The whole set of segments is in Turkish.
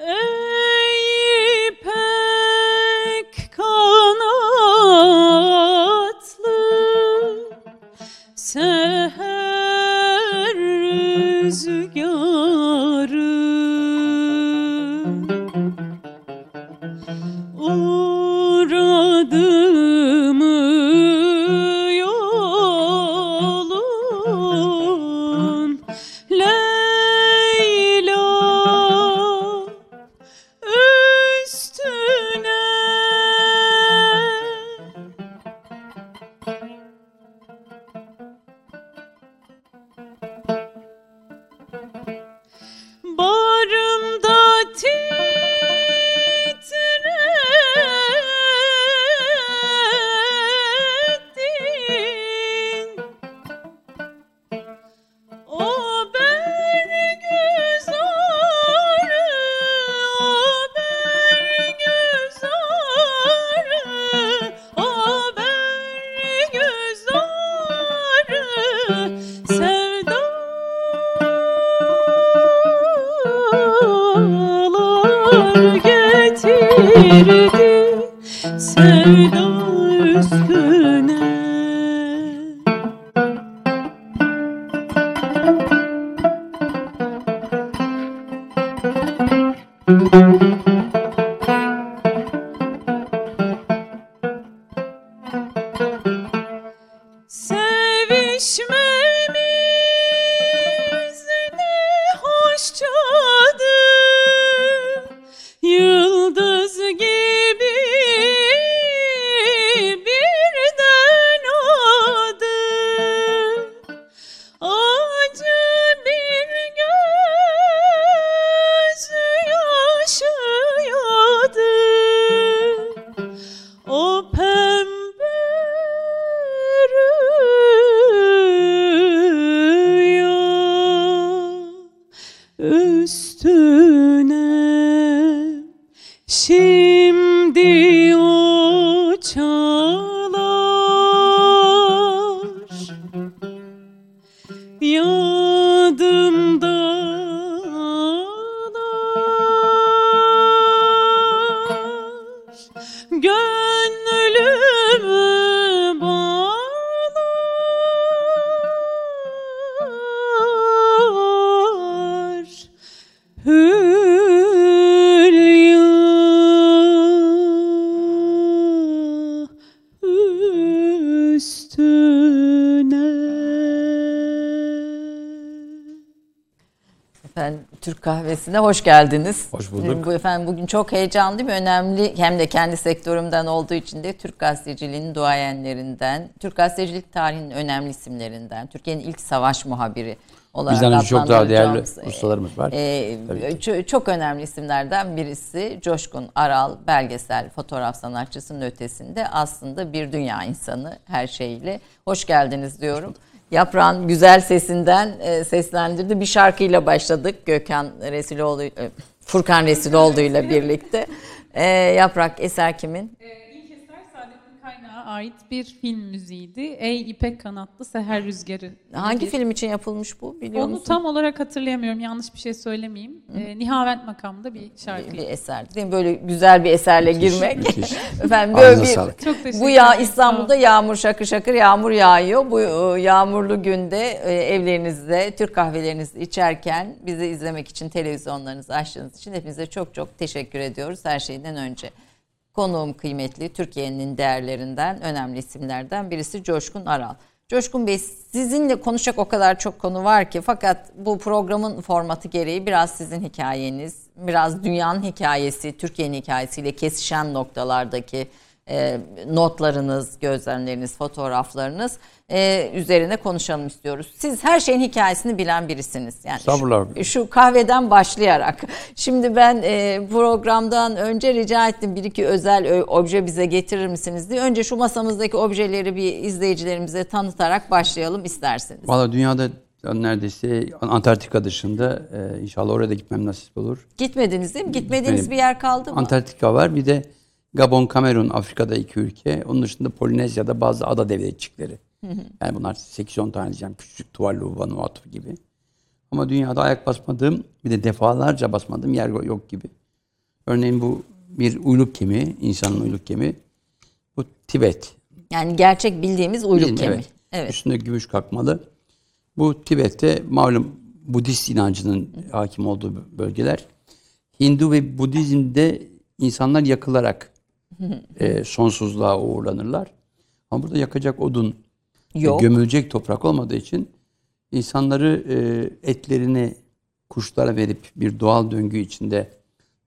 Ey Good. Türk kahvesine hoş geldiniz. Hoş bulduk. Bu efendim bugün çok heyecanlı ve önemli hem de kendi sektörümden olduğu için de Türk gazeteciliğinin duayenlerinden, Türk gazetecilik tarihinin önemli isimlerinden, Türkiye'nin ilk savaş muhabiri olarak Bizden önce çok daha değerli e, ustalarımız var. e, Tabii ço- çok önemli isimlerden birisi Coşkun Aral, belgesel fotoğraf sanatçısının ötesinde aslında bir dünya insanı her şeyiyle. Hoş geldiniz diyorum. Yaprağın güzel sesinden e, seslendirdi. Bir şarkıyla başladık Gökhan Resiloğlu, e, Furkan Resiloğlu ile birlikte. E, Yaprak eser kimin? Ee, İlk eser Saadettin Kaynağı ait bir film müziğiydi. Ey İpek Kanatlı Seher Rüzgarı. Hangi Bir- film için yapılmış bu biliyor Onu musun? tam olarak hatırlayamıyorum. Yanlış bir şey söylemeyeyim. Ee, Nihavent makamında bir şarkı. bir eser. Değil mi? Böyle güzel bir eserle girmek. müthiş. Efendim böyle bir. Çok teşekkür bu ya. İstanbul'da yağmur şakır şakır yağmur yağıyor. Bu e, yağmurlu günde e, evlerinizde Türk kahvelerinizi içerken bizi izlemek için televizyonlarınızı açtığınız için hepinize çok çok teşekkür ediyoruz her şeyden önce. Konuğum kıymetli Türkiye'nin değerlerinden önemli isimlerden birisi Coşkun Aral. Coşkun Bey sizinle konuşacak o kadar çok konu var ki fakat bu programın formatı gereği biraz sizin hikayeniz, biraz dünyanın hikayesi, Türkiye'nin hikayesiyle kesişen noktalardaki e, notlarınız, gözlemleriniz, fotoğraflarınız e, üzerine konuşalım istiyoruz. Siz her şeyin hikayesini bilen birisiniz. Yani şu, şu kahveden başlayarak. Şimdi ben e, programdan önce rica ettim bir iki özel obje bize getirir misiniz diye. Önce şu masamızdaki objeleri bir izleyicilerimize tanıtarak başlayalım isterseniz. Valla dünyada neredeyse Antarktika dışında e, inşallah oraya da gitmem nasip olur. Gitmediniz değil mi? Gitmediğiniz Gitmedim. bir yer kaldı mı? Antarktika var bir de Gabon, Kamerun, Afrika'da iki ülke. Onun dışında Polinezya'da bazı ada devletçikleri. Yani bunlar 8-10 tane diyeceğim. Küçük Tuvalu, Vanuatu gibi. Ama dünyada ayak basmadığım bir de defalarca basmadığım yer yok gibi. Örneğin bu bir uyluk kemiği, insanın uyluk kemiği. Bu Tibet. Yani gerçek bildiğimiz uyluk Bilin, kemiği. evet. Evet. Üstünde gümüş kakmalı. Bu Tibet'te malum Budist inancının hakim olduğu bölgeler. Hindu ve Budizm'de insanlar yakılarak e, sonsuzluğa uğurlanırlar. Ama burada yakacak odun, Yok. gömülecek toprak olmadığı için insanları e, etlerini kuşlara verip bir doğal döngü içinde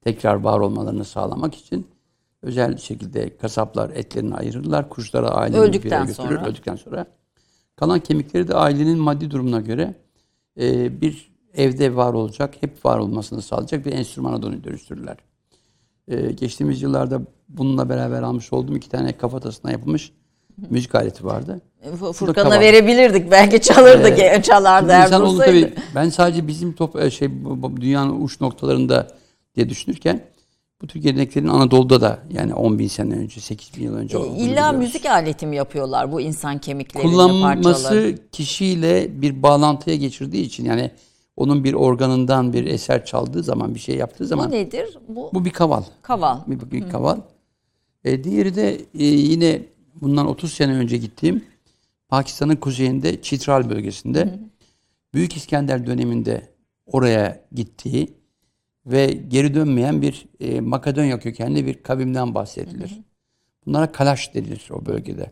tekrar var olmalarını sağlamak için özel şekilde kasaplar etlerini ayırırlar. Kuşlara ailenin Öldükten bir götürür. sonra. Öldükten sonra. Kalan kemikleri de ailenin maddi durumuna göre e, bir evde var olacak, hep var olmasını sağlayacak bir enstrümana dönü- dönüştürürler. E, geçtiğimiz yıllarda bununla beraber almış olduğum iki tane kafatasına yapılmış müzik aleti vardı. F- Furkan'a verebilirdik. Belki çalırdı, ge- çalardı eğer insanoğlu bulsaydı. tabii ben sadece bizim top e, şey bu- bu dünyanın uç noktalarında diye düşünürken bu tür geleneklerin Anadolu'da da yani 10 bin sene önce, 8 bin yıl önce olduğunu E, İlla biliyoruz. müzik aleti mi yapıyorlar bu insan kemiklerini kullanması parçaları? kişiyle bir bağlantıya geçirdiği için yani onun bir organından bir eser çaldığı zaman bir şey yaptığı Bu zaman nedir? Bu, bu bir kaval. kaval. Bir, bir kaval. E, diğeri de e, yine bundan 30 sene önce gittiğim Pakistan'ın kuzeyinde Çitral bölgesinde Büyük İskender döneminde oraya gittiği ve geri dönmeyen bir e, Makedonya kökenli bir kavimden bahsedilir. Bunlara Kalaş denilir o bölgede.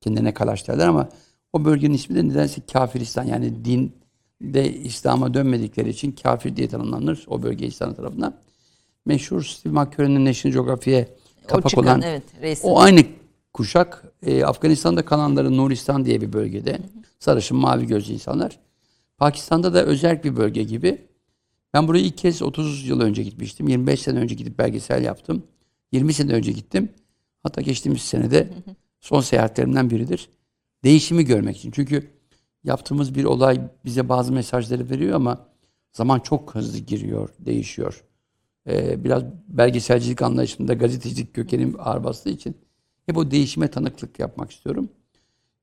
Kendine Kalaş derler ama o bölgenin ismi de nedense Kafiristan yani dinde İslam'a dönmedikleri için kafir diye tanımlanır o bölge İslam tarafından. Meşhur Steve McCurry'nin National Geographic'e kapak çıkan, olan evet, resim. o aynı kuşak e, Afganistan'da kalanların Nuristan diye bir bölgede sarışın mavi gözlü insanlar. Pakistan'da da özel bir bölge gibi. Ben buraya ilk kez 30 yıl önce gitmiştim. 25 sene önce gidip belgesel yaptım. 20 sene önce gittim. Hatta geçtiğimiz senede son seyahatlerimden biridir. Değişimi görmek için. Çünkü yaptığımız bir olay bize bazı mesajları veriyor ama zaman çok hızlı giriyor, değişiyor. Ee, biraz belgeselcilik anlayışımda gazetecilik kökenim ağır bastığı için hep o değişime tanıklık yapmak istiyorum.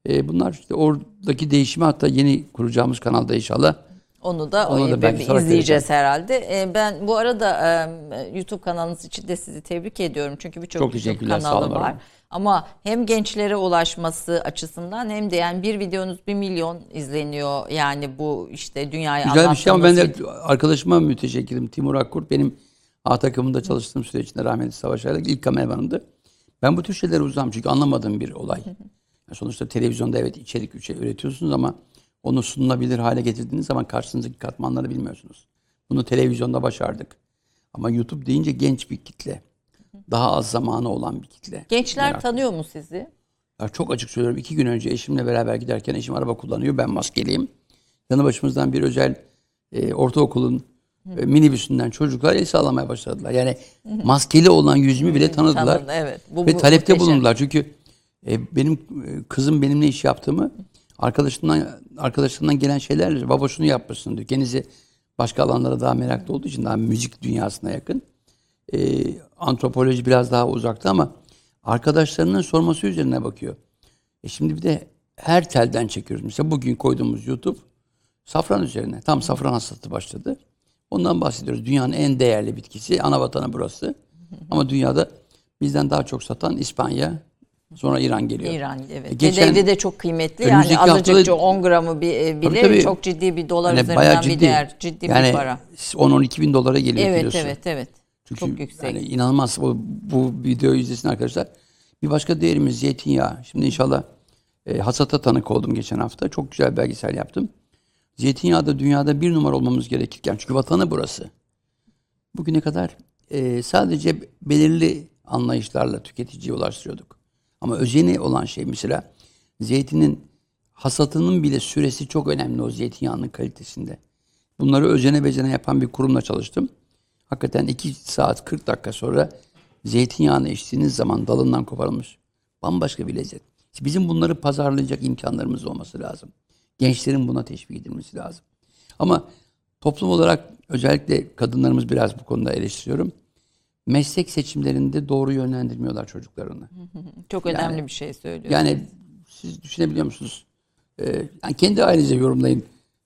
Ee, bunlar işte oradaki değişimi hatta yeni kuracağımız kanalda inşallah Onu da, Onu da belki izleyeceğiz herhalde. E, ben bu arada e, YouTube kanalınız için de sizi tebrik ediyorum. Çünkü birçok Çok YouTube kanalı olun. var. Ama hem gençlere ulaşması açısından hem de yani bir videonuz bir milyon izleniyor. Yani bu işte dünyaya Güzel bir şey ama ben de arkadaşıma müteşekkirim. Timur Akkur benim A takımında çalıştığım süreçte rahmetli Savaş Aylık ilk kameramanımdı. Ben bu tür şeylere uzağım çünkü anlamadığım bir olay. Yani sonuçta televizyonda evet içerik şey üretiyorsunuz ama onu sunulabilir hale getirdiğiniz zaman karşınızdaki katmanları bilmiyorsunuz. Bunu televizyonda başardık. Ama YouTube deyince genç bir kitle. Daha az zamanı olan bir kitle. Gençler Merak- tanıyor mu sizi? ya çok açık söylüyorum. iki gün önce eşimle beraber giderken eşim araba kullanıyor. Ben maskeliyim. Yanı başımızdan bir özel e, ortaokulun e, minibüsünden çocuklar el sağlamaya başladılar. Yani maskeli olan yüzümü bile tanıdılar. Tanıdı, evet. Bu- Ve bu talepte muhteşem. bulundular. Çünkü e, benim e, kızım benimle iş yaptığımı arkadaşından arkadaşlarından gelen şeylerle baba şunu yapmışsın diyor. Kendisi başka alanlara daha meraklı olduğu için daha müzik dünyasına yakın. E, antropoloji biraz daha uzakta ama arkadaşlarının sorması üzerine bakıyor. E şimdi bir de her telden çekiyoruz. Mesela bugün koyduğumuz YouTube safran üzerine. Tam safran hasatı başladı. Ondan bahsediyoruz. Dünyanın en değerli bitkisi. Ana vatanı burası. Ama dünyada bizden daha çok satan İspanya, sonra İran geliyor. İran evet. E, geçen- Bedevi de çok kıymetli. Yani azıcık haftada- 10 gramı bir, e, bile Tabii, tabii. çok ciddi bir dolar Yani üzerinden bayağı bir ciddi. değer. Ciddi yani bir para. 10-12 bin dolara geliyor Evet kilosu. evet evet. Çünkü çok yüksek. Yani inanılmaz. Bu, bu videoyu izlesin arkadaşlar. Bir başka değerimiz zeytinyağı. Şimdi inşallah e, hasata tanık oldum geçen hafta. Çok güzel belgesel yaptım. Zeytinyağı da dünyada bir numara olmamız gerekirken. Çünkü vatanı burası. Bugüne kadar e, sadece belirli anlayışlarla tüketiciye ulaştırıyorduk. Ama özeni olan şey mesela zeytinin hasatının bile süresi çok önemli o zeytinyağının kalitesinde. Bunları özene bezene yapan bir kurumla çalıştım. Hakikaten 2 saat 40 dakika sonra zeytinyağını içtiğiniz zaman dalından koparılmış. Bambaşka bir lezzet. Bizim bunları pazarlayacak imkanlarımız olması lazım. Gençlerin buna teşvik edilmesi lazım. Ama toplum olarak özellikle kadınlarımız biraz bu konuda eleştiriyorum. Meslek seçimlerinde doğru yönlendirmiyorlar çocuklarını. Çok önemli bir şey söylüyor. Yani siz düşünebiliyor musunuz? Ee, yani kendi ailenize yorumlayın.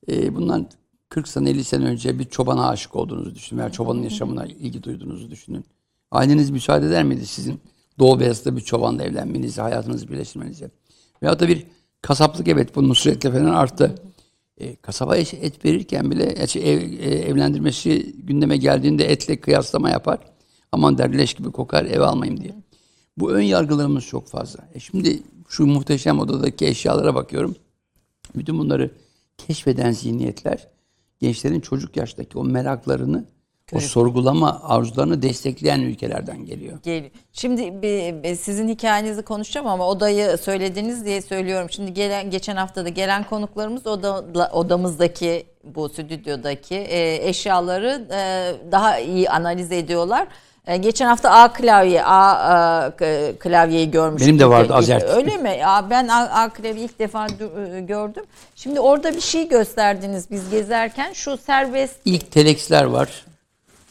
Ee, bundan 40 sene 50 sene önce bir çobana aşık olduğunuzu düşünün veya çobanın yaşamına ilgi duyduğunuzu düşünün. Aileniz müsaade eder miydi sizin Doğu Beyazıt'ta bir çobanla evlenmenize, hayatınızı birleştirmenize? Veyahut da bir kasaplık evet bu Nusret'le falan arttı. E, kasaba et, verirken bile yani ev, e, evlendirmesi gündeme geldiğinde etle kıyaslama yapar. Aman der leş gibi kokar ev almayayım diye. Bu ön yargılarımız çok fazla. E şimdi şu muhteşem odadaki eşyalara bakıyorum. Bütün bunları keşfeden zihniyetler gençlerin çocuk yaştaki o meraklarını, o sorgulama arzularını destekleyen ülkelerden geliyor. Geliyor. Şimdi bir, sizin hikayenizi konuşacağım ama odayı söylediniz diye söylüyorum. Şimdi gelen geçen hafta da gelen konuklarımız oda, odamızdaki bu stüdyodaki e, eşyaları e, daha iyi analiz ediyorlar. E, geçen hafta A klavye, A, A k- klavyeyi görmüştüm. Benim de vardı Azert. Öyle mi? Ya ben A, A klavyeyi ilk defa e, gördüm. Şimdi orada bir şey gösterdiniz biz gezerken. Şu serbest İlk telexler var.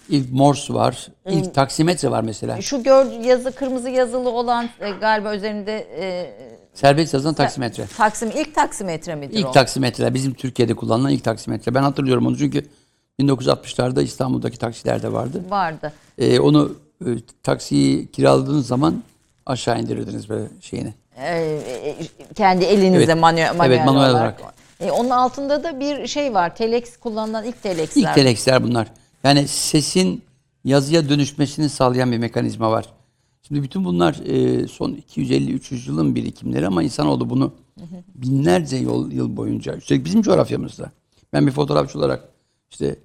İlk Morse var. ilk taksimetre var mesela. şu gör, yazı kırmızı yazılı olan e, galiba üzerinde e, Serbest yazılan taksimetre. Taksim ilk taksimetre midir o? İlk taksimetreler bizim Türkiye'de kullanılan ilk taksimetre. Ben hatırlıyorum onu çünkü 1960'larda İstanbul'daki taksilerde vardı. vardı. Ee, onu e, taksiyi kiraladığınız zaman aşağı indirirdiniz böyle şeyini. Ee, e, kendi elinizle Evet. manuel, manuel, Evet, manuel olarak. olarak. E, onun altında da bir şey var. Telex kullanılan ilk telexler. İlk telexler bunlar. Yani sesin yazıya dönüşmesini sağlayan bir mekanizma var. Şimdi bütün bunlar e, son 250-300 yılın birikimleri ama insanoğlu bunu binlerce yıl, yıl boyunca, üstelik bizim coğrafyamızda. Ben bir fotoğrafçı olarak işte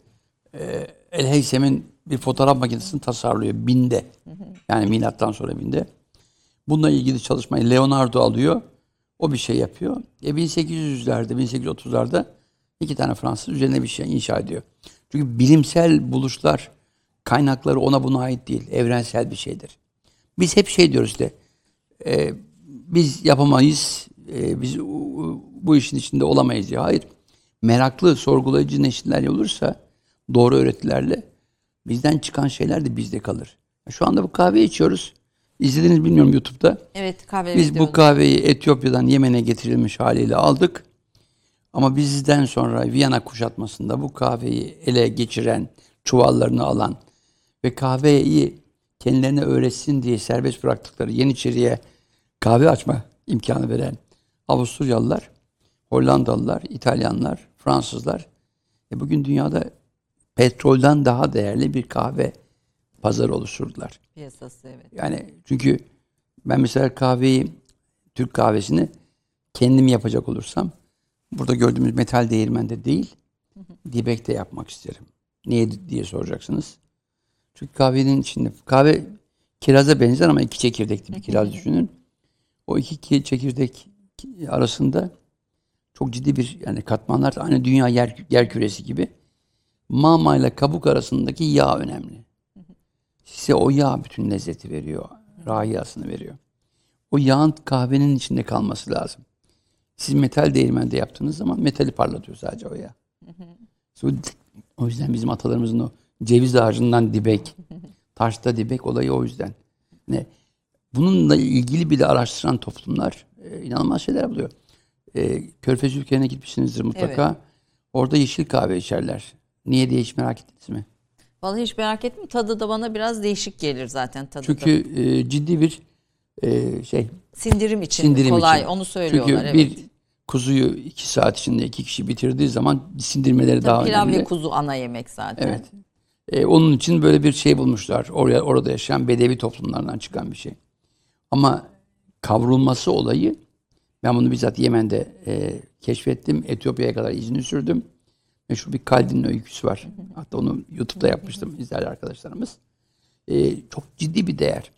e, El Heysem'in bir fotoğraf makinesini tasarlıyor binde. Yani milattan sonra binde. Bununla ilgili çalışmayı Leonardo alıyor. O bir şey yapıyor. E 1800'lerde, 1830'larda iki tane Fransız üzerine bir şey inşa ediyor. Çünkü bilimsel buluşlar, kaynakları ona buna ait değil. Evrensel bir şeydir. Biz hep şey diyoruz işte, e, biz yapamayız, e, biz bu işin içinde olamayız diye. Hayır, meraklı, sorgulayıcı neşiller olursa doğru öğretilerle bizden çıkan şeyler de bizde kalır. Şu anda bu kahve içiyoruz. İzlediniz bilmiyorum YouTube'da. Evet kahve Biz bu kahveyi Etiyopya'dan Yemen'e getirilmiş haliyle aldık. Ama bizden sonra Viyana kuşatmasında bu kahveyi ele geçiren, çuvallarını alan ve kahveyi kendilerine öğretsin diye serbest bıraktıkları Yeniçeri'ye kahve açma imkanı veren Avusturyalılar, Hollandalılar, İtalyanlar, Fransızlar e bugün dünyada petrolden daha değerli bir kahve pazarı oluşturdular. piyasası evet. Yani çünkü ben mesela kahveyi, Türk kahvesini kendim yapacak olursam burada gördüğümüz metal değirmende değil, dibekte yapmak isterim. Niye diye soracaksınız. Çünkü kahvenin içinde, kahve kiraza benzer ama iki çekirdekli bir kiraz düşünün. O iki ki- çekirdek arasında çok ciddi bir yani katmanlar aynı dünya yer, yer küresi gibi. Mama ile kabuk arasındaki yağ önemli. Size o yağ bütün lezzeti veriyor. Rahiyasını veriyor. O yağın kahvenin içinde kalması lazım. Siz metal değirmende yaptığınız zaman metali parlatıyor sadece o. So- O yüzden bizim atalarımızın o ceviz ağacından dibek, taşta dibek olayı o yüzden. Ne? Bununla ilgili bile araştıran toplumlar e, inanılmaz şeyler buluyor. E, Körfez ülkelerine gitmişsinizdir mutlaka. Orada yeşil kahve içerler. Niye diye hiç merak ettiniz mi? Vallahi hiç merak etme tadı da bana biraz değişik gelir zaten tadı da. Çünkü e, ciddi bir e, şey Sindirim için sindirim kolay için. onu söylüyorlar Çünkü evet. bir kuzuyu iki saat içinde iki kişi bitirdiği zaman sindirmeleri daha Tabii pilav önemli. ve kuzu ana yemek zaten. Evet. E, onun için böyle bir şey bulmuşlar. Oraya orada yaşayan bedevi toplumlardan çıkan bir şey. Ama kavrulması olayı ben bunu bizzat Yemen'de e, keşfettim. Etiyopya'ya kadar izini sürdüm. Meşhur bir Kaldin'in öyküsü var. Hatta onu YouTube'da yapmıştım izler arkadaşlarımız. E, çok ciddi bir değer.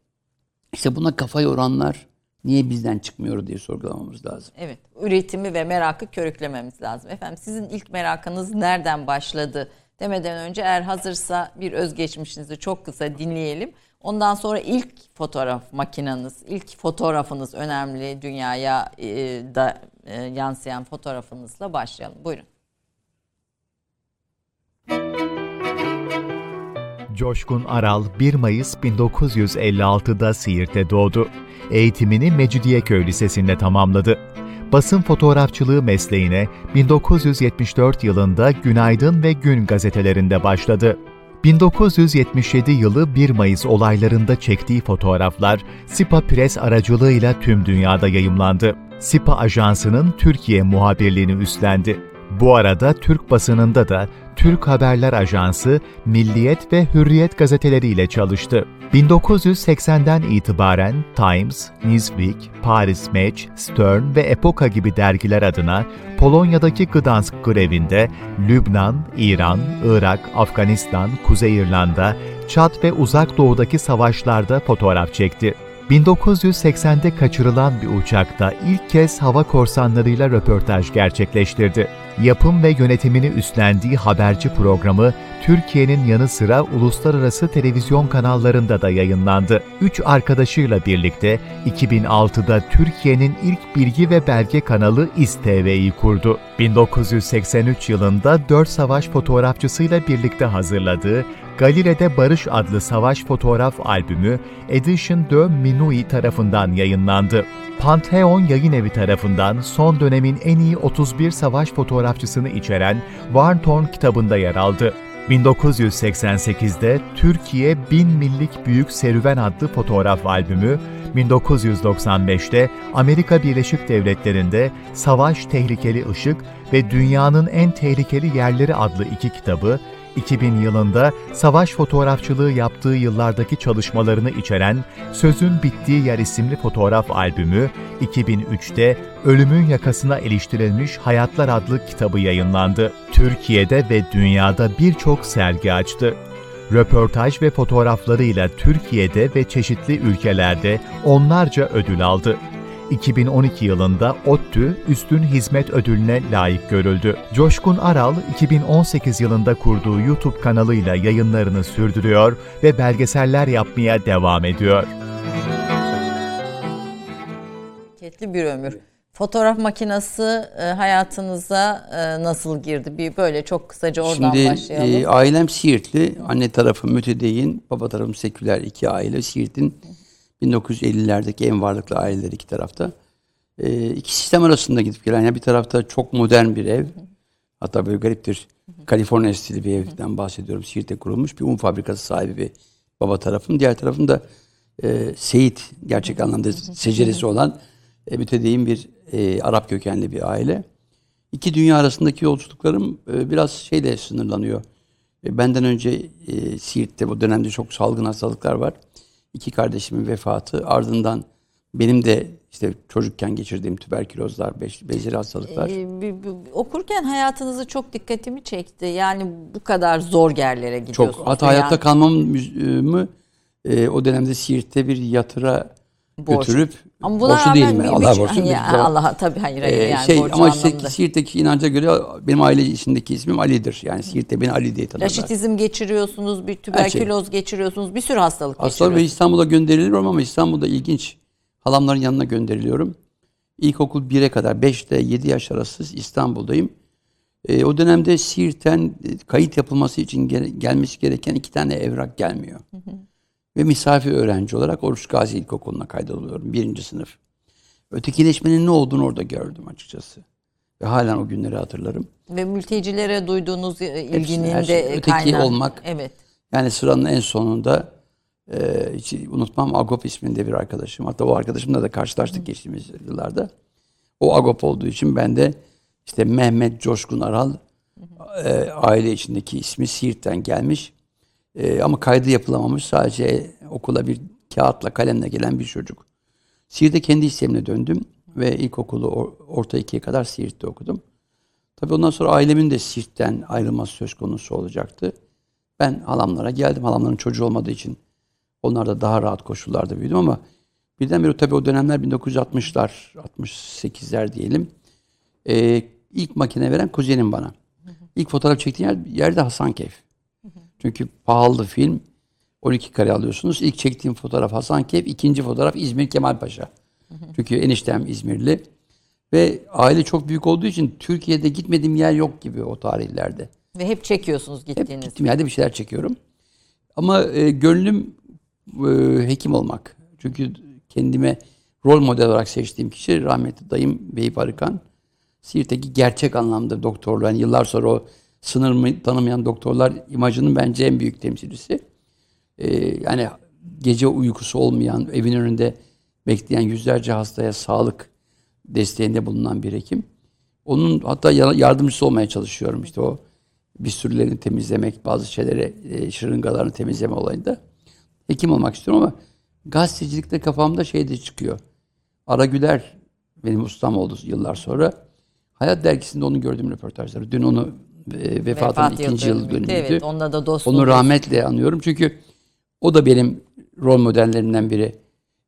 İşte buna kafa yoranlar niye bizden çıkmıyor diye sorgulamamız lazım. Evet, üretimi ve merakı körüklememiz lazım. Efendim sizin ilk merakınız nereden başladı demeden önce eğer hazırsa bir özgeçmişinizi çok kısa dinleyelim. Ondan sonra ilk fotoğraf makinanız, ilk fotoğrafınız önemli dünyaya e, da e, yansıyan fotoğrafınızla başlayalım. Buyurun. Coşkun Aral 1 Mayıs 1956'da Siirt'te doğdu. Eğitimini Mecidiyeköy Lisesi'nde tamamladı. Basın fotoğrafçılığı mesleğine 1974 yılında Günaydın ve Gün gazetelerinde başladı. 1977 yılı 1 Mayıs olaylarında çektiği fotoğraflar SIPA Press aracılığıyla tüm dünyada yayımlandı. SIPA Ajansı'nın Türkiye muhabirliğini üstlendi. Bu arada Türk basınında da Türk Haberler Ajansı, Milliyet ve Hürriyet gazeteleriyle çalıştı. 1980'den itibaren Times, Newsweek, Paris Match, Stern ve Epoka gibi dergiler adına Polonya'daki Gdansk grevinde Lübnan, İran, Irak, Afganistan, Kuzey İrlanda, Çat ve Uzak Doğu'daki savaşlarda fotoğraf çekti. 1980'de kaçırılan bir uçakta ilk kez hava korsanlarıyla röportaj gerçekleştirdi. Yapım ve yönetimini üstlendiği haberci programı Türkiye'nin yanı sıra uluslararası televizyon kanallarında da yayınlandı. Üç arkadaşıyla birlikte 2006'da Türkiye'nin ilk bilgi ve belge kanalı İSTV'yi kurdu. 1983 yılında dört savaş fotoğrafçısıyla birlikte hazırladığı Galile'de Barış adlı savaş fotoğraf albümü Edition de Minuit tarafından yayınlandı. Pantheon Yayın Evi tarafından son dönemin en iyi 31 savaş fotoğrafçısını içeren Warntorn kitabında yer aldı. 1988'de Türkiye Bin Millik Büyük Serüven adlı fotoğraf albümü, 1995'te Amerika Birleşik Devletleri'nde Savaş Tehlikeli Işık ve Dünyanın En Tehlikeli Yerleri adlı iki kitabı, 2000 yılında savaş fotoğrafçılığı yaptığı yıllardaki çalışmalarını içeren Sözün Bittiği Yer isimli fotoğraf albümü, 2003'te Ölümün Yakasına iliştirilmiş Hayatlar adlı kitabı yayınlandı. Türkiye'de ve dünyada birçok sergi açtı. Röportaj ve fotoğraflarıyla Türkiye'de ve çeşitli ülkelerde onlarca ödül aldı. 2012 yılında ODTÜ Üstün Hizmet Ödülüne layık görüldü. Coşkun Aral, 2018 yılında kurduğu YouTube kanalıyla yayınlarını sürdürüyor ve belgeseller yapmaya devam ediyor. Bereketli bir ömür. Fotoğraf makinesi e, hayatınıza e, nasıl girdi? Bir böyle çok kısaca oradan Şimdi başlayalım. e, ailem Siirtli. Anne tarafı mütedeyyin, baba tarafım seküler iki aile. Siirt'in 1950'lerdeki en varlıklı aileler iki tarafta. E, iki sistem arasında gidip gelen. Yani bir tarafta çok modern bir ev. Hatta böyle gariptir. Kaliforniya stili bir evden bahsediyorum. Siirt'te kurulmuş bir un fabrikası sahibi bir baba tarafım. Diğer tarafım da e, Seyit gerçek anlamda seceresi olan e, mütedeyyin bir e, Arap kökenli bir aile. İki dünya arasındaki yolculuklarım e, biraz şeyle sınırlanıyor. E, benden önce e, Siirt'te bu dönemde çok salgın hastalıklar var. İki kardeşimin vefatı ardından benim de işte çocukken geçirdiğim tüberkülozlar, beceri hastalıklar. Ee, okurken hayatınızı çok dikkatimi çekti. Yani bu kadar zor yerlere gidiyorsunuz. çok. Hatta Yani hayatta kalmamı e, o dönemde Siirt'te bir yatıra borç. götürüp Ama buna borçlu değilim ben. bir- borçluyum. Ya, hiçbir zaman. Allah'a tabii hayır hayır Ee, yani şey ama işte anlamında. Siirt'teki inanca göre benim aile içindeki ismim Ali'dir. Yani Siirt'te beni Ali diye tanırlar. Raşitizm geçiriyorsunuz, bir tüberküloz geçiriyorsunuz, bir sürü hastalık Hastalar ve. İstanbul'a gönderiliyorum ama İstanbul'da ilginç. Halamların yanına gönderiliyorum. İlkokul 1'e kadar 5 ile 7 yaş arası İstanbul'dayım. Ee, o dönemde Siirt'ten e, kayıt yapılması için gele- gelmesi gereken iki tane evrak gelmiyor. Ve misafir öğrenci olarak Oruç Gazi İlkokulu'na kaydoluyorum. Birinci sınıf. Ötekileşmenin ne olduğunu orada gördüm açıkçası. Ve halen o günleri hatırlarım. Ve mültecilere duyduğunuz ilginin şey, de öteki kaynağı. olmak. Evet. Yani sıranın en sonunda e, hiç unutmam Agop isminde bir arkadaşım. Hatta o arkadaşımla da karşılaştık geçtiğimiz yıllarda. O Agop olduğu için ben de işte Mehmet Coşkun Aral e, aile içindeki ismi Siirt'ten gelmiş. E, ama kaydı yapılamamış. Sadece okula bir kağıtla kalemle gelen bir çocuk. Siirt'e kendi isteğimle döndüm ve ilkokulu or- orta ikiye kadar Siirt'te okudum. Tabii ondan sonra ailemin de Siirt'ten ayrılması söz konusu olacaktı. Ben halamlara geldim. Halamların çocuğu olmadığı için onlar da daha rahat koşullarda büyüdüm ama birdenbire tabii o dönemler 1960'lar, 68'ler diyelim. Ee, ilk makine veren kuzenim bana. İlk fotoğraf çektiğim yer, yerde Hasankeyf. Çünkü pahalı film. 12 kare alıyorsunuz. İlk çektiğim fotoğraf Hasankeyf, ikinci fotoğraf İzmir Kemalpaşa. Çünkü eniştem İzmirli. Ve aile çok büyük olduğu için Türkiye'de gitmediğim yer yok gibi o tarihlerde. Ve hep çekiyorsunuz Hep gittiğiniz. gittiğim yerde bir şeyler çekiyorum. Ama e, gönlüm e, hekim olmak. Çünkü kendime rol model olarak seçtiğim kişi rahmetli dayım Beyip Arıkan. Siirt'teki gerçek anlamda doktorluğu. Yani yıllar sonra o sınırımı tanımayan doktorlar imajının bence en büyük temsilcisi. Ee, yani gece uykusu olmayan, evin önünde bekleyen yüzlerce hastaya sağlık desteğinde bulunan bir hekim. Onun hatta ya- yardımcısı olmaya çalışıyorum işte o bir sürülerini temizlemek, bazı şeyleri, e, şırıngalarını temizleme olayında. Hekim olmak istiyorum ama gazetecilikte kafamda şey de çıkıyor. Ara Güler benim ustam oldu yıllar sonra. Hayat dergisinde onu gördüm röportajları. Dün onu e, vefatının Vefat ikinci yıl dönümüydü. Evet, onunla da dostluğumuz. Onu rahmetle anıyorum. Çünkü o da benim rol modellerimden biri.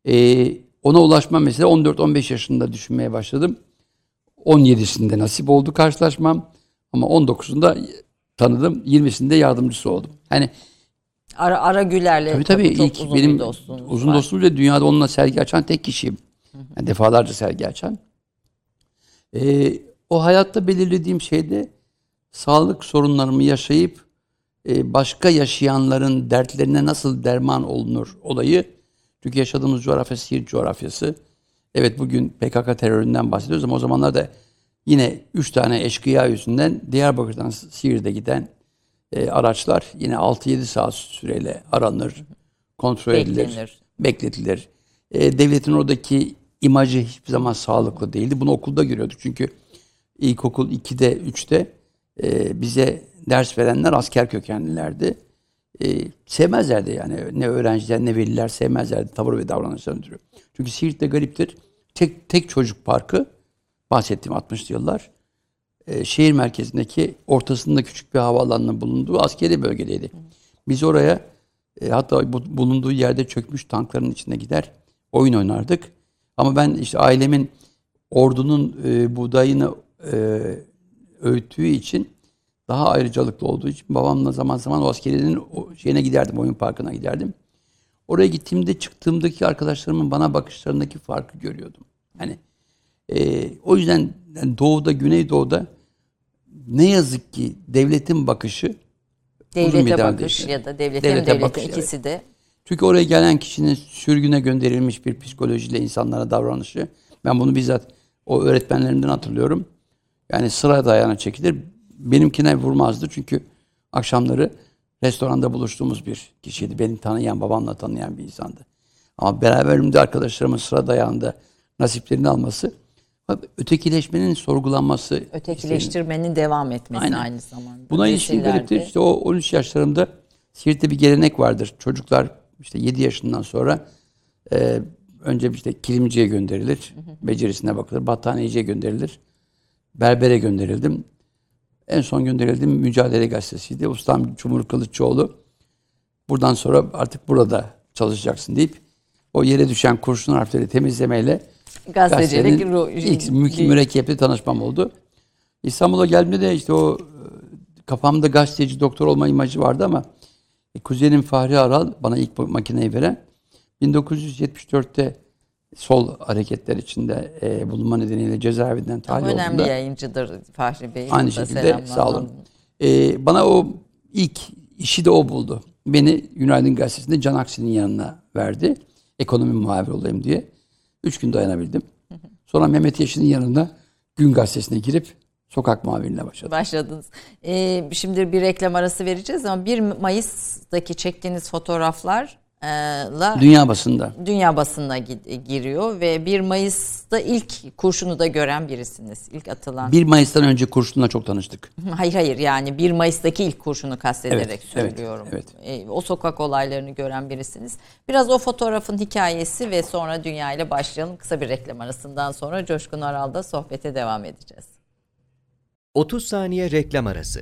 Ee, ona ulaşmam mesela 14-15 yaşında düşünmeye başladım. 17'sinde nasip oldu karşılaşmam. Ama 19'unda tanıdım. 20'sinde yardımcısı oldum. Hani Ara, Ara Güler'le tabii tabii çok ilk uzun benim bir dostluğunuz uzun var. dostluğum ve dünyada onunla sergi açan tek kişiyim. Yani defalarca sergi açan. Ee, o hayatta belirlediğim şeyde sağlık sorunlarımı yaşayıp e, başka yaşayanların dertlerine nasıl derman olunur olayı. Çünkü yaşadığımız coğrafya Siirt coğrafyası. Evet bugün PKK teröründen bahsediyoruz ama o zamanlar da yine üç tane eşkıya yüzünden Diyarbakır'dan Siirt'e giden e, araçlar yine 6-7 saat süreyle aranır, kontrol edilir, Beklenir. bekletilir. E, devletin oradaki imajı hiçbir zaman sağlıklı değildi. Bunu okulda görüyorduk çünkü ilkokul 2'de 3'te e, bize ders verenler asker kökenlilerdi. E, sevmezlerdi yani ne öğrenciler ne veliler sevmezlerdi tavır ve davranışlarını ötürü. Çünkü Siirt'te gariptir. Tek, tek çocuk parkı bahsettiğim 60'lı yıllar e, şehir merkezindeki ortasında küçük bir havaalanının bulunduğu askeri bölgedeydi. Biz oraya e, hatta bu, bulunduğu yerde çökmüş tankların içine gider oyun oynardık. Ama ben işte ailemin ordunun e, buğdayını e, öğüttüğü için daha ayrıcalıklı olduğu için babamla zaman zaman o askerinin şeyine giderdim, oyun parkına giderdim. Oraya gittiğimde çıktığımdaki arkadaşlarımın bana bakışlarındaki farkı görüyordum. Hani e, o yüzden yani doğuda, güneydoğuda ne yazık ki devletin bakışı Devlete bakış ya da devletin Devlete devletin bakış, ikisi de. çünkü oraya gelen kişinin sürgüne gönderilmiş bir psikolojiyle insanlara davranışı. Ben bunu bizzat o öğretmenlerimden hatırlıyorum. Yani sıra dayana çekilir. Benimkine vurmazdı çünkü akşamları restoranda buluştuğumuz bir kişiydi. Beni tanıyan, babamla tanıyan bir insandı. Ama beraberimde arkadaşlarımın sıra dayağında nasiplerini alması, ötekileşmenin sorgulanması. isteğini. Ötekileştirmenin devam etmesi Aynen. aynı zamanda. Buna ilişkin gariptir. İşte o 13 yaşlarımda Siirt'te bir gelenek vardır. Çocuklar işte 7 yaşından sonra e, önce işte kilimciye gönderilir. Becerisine bakılır. Battaniyeciye gönderilir. Berbere gönderildim. En son gönderildim Mücadele Gazetesi'ydi. Ustam Cumhur Kılıççıoğlu. Buradan sonra artık burada çalışacaksın deyip o yere düşen kurşun harfleri temizlemeyle Gazetecilik ilk mü- mürekkepli tanışmam oldu. İstanbul'a geldiğimde de işte o e, kafamda gazeteci doktor olma imajı vardı ama e, kuzenim Fahri Aral bana ilk makineyi veren 1974'te sol hareketler içinde e, bulunma nedeniyle cezaevinden tahliye önemli olduğunda yayıncıdır Fahri Bey. Aynı şekilde sağ olun. E, bana o ilk işi de o buldu. Beni Günaydın Gazetesi'nde Can Aksi'nin yanına verdi. Ekonomi muhabiri olayım diye. Üç gün dayanabildim. Sonra Mehmet Yeşil'in yanında Gün Gazetesi'ne girip sokak muhabirliğine başladım. Başladınız. Ee, şimdi bir reklam arası vereceğiz ama 1 Mayıs'taki çektiğiniz fotoğraflarla Dünya basında. dünya basınına gi- giriyor ve 1 Mayıs'ta ilk kurşunu da gören birisiniz. İlk atılan. 1 Mayıs'tan önce kurşunla çok tanıştık. Hayır hayır yani 1 Mayıs'taki ilk kurşunu kastederek Evet, evet, söylüyorum. evet. Ee, o sokak olaylarını gören birisiniz. Biraz o fotoğrafın hikayesi ve sonra dünya ile başlayalım. Kısa bir reklam arasından sonra Coşkun Aral'da sohbete devam edeceğiz. 30 saniye reklam arası.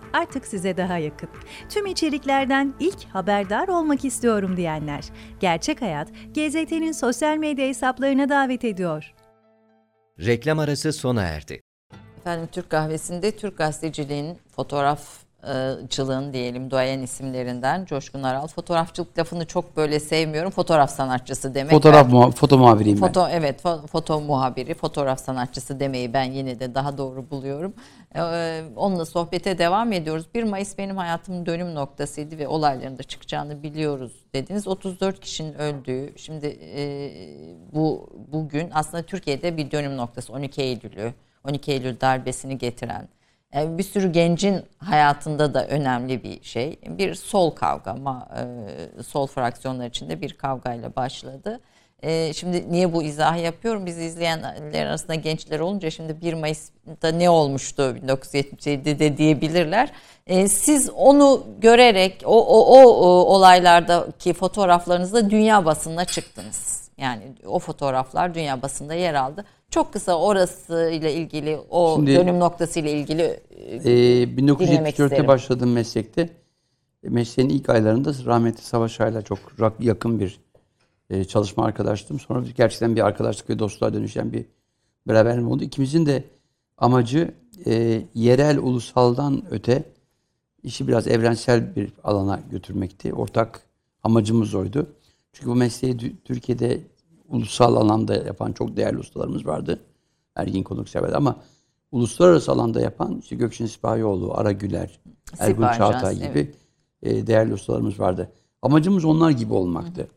artık size daha yakın. Tüm içeriklerden ilk haberdar olmak istiyorum diyenler. Gerçek Hayat, GZT'nin sosyal medya hesaplarına davet ediyor. Reklam arası sona erdi. Efendim Türk Kahvesi'nde Türk gazeteciliğinin fotoğraf fotoğrafçılığın diyelim duayen isimlerinden Coşkun Aral. Fotoğrafçılık lafını çok böyle sevmiyorum. Fotoğraf sanatçısı demek. Fotoğraf belki- muha- foto muhabiriyim ben. Foto evet fo- foto muhabiri, fotoğraf sanatçısı demeyi ben yine de daha doğru buluyorum. Ee, onunla sohbete devam ediyoruz. 1 Mayıs benim hayatımın dönüm noktasıydı ve olayların da çıkacağını biliyoruz dediniz. 34 kişinin öldüğü, şimdi e, bu bugün aslında Türkiye'de bir dönüm noktası 12 Eylül'ü, 12 Eylül darbesini getiren bir sürü gencin hayatında da önemli bir şey. Bir sol kavga ama e, sol fraksiyonlar içinde bir kavgayla başladı. E, şimdi niye bu izahı yapıyorum? Bizi izleyenler arasında gençler olunca şimdi 1 Mayıs'ta ne olmuştu 1977'de diyebilirler. E, siz onu görerek o, o, o olaylardaki fotoğraflarınızla dünya basınına çıktınız. Yani o fotoğraflar dünya basında yer aldı. Çok kısa orası ile ilgili o Şimdi- dönüm noktası ile ilgili e, Ee, Dinlemek 1974'te isterim. başladığım meslekte e, mesleğin ilk aylarında rahmetli Savaş Ay'la çok yakın bir e, çalışma arkadaştım. Sonra gerçekten bir arkadaşlık ve dostluğa dönüşen bir beraberlik oldu. İkimizin de amacı e, yerel ulusaldan öte işi biraz evrensel bir alana götürmekti. Ortak amacımız oydu. Çünkü bu mesleği Türkiye'de ulusal alanda yapan çok değerli ustalarımız vardı. Ergin Konuksever ama uluslararası alanda yapan işte Gökçin Sipahioğlu, Ara Güler, Ergun Çağatay gibi e, değerli ustalarımız vardı. Amacımız onlar gibi olmaktı.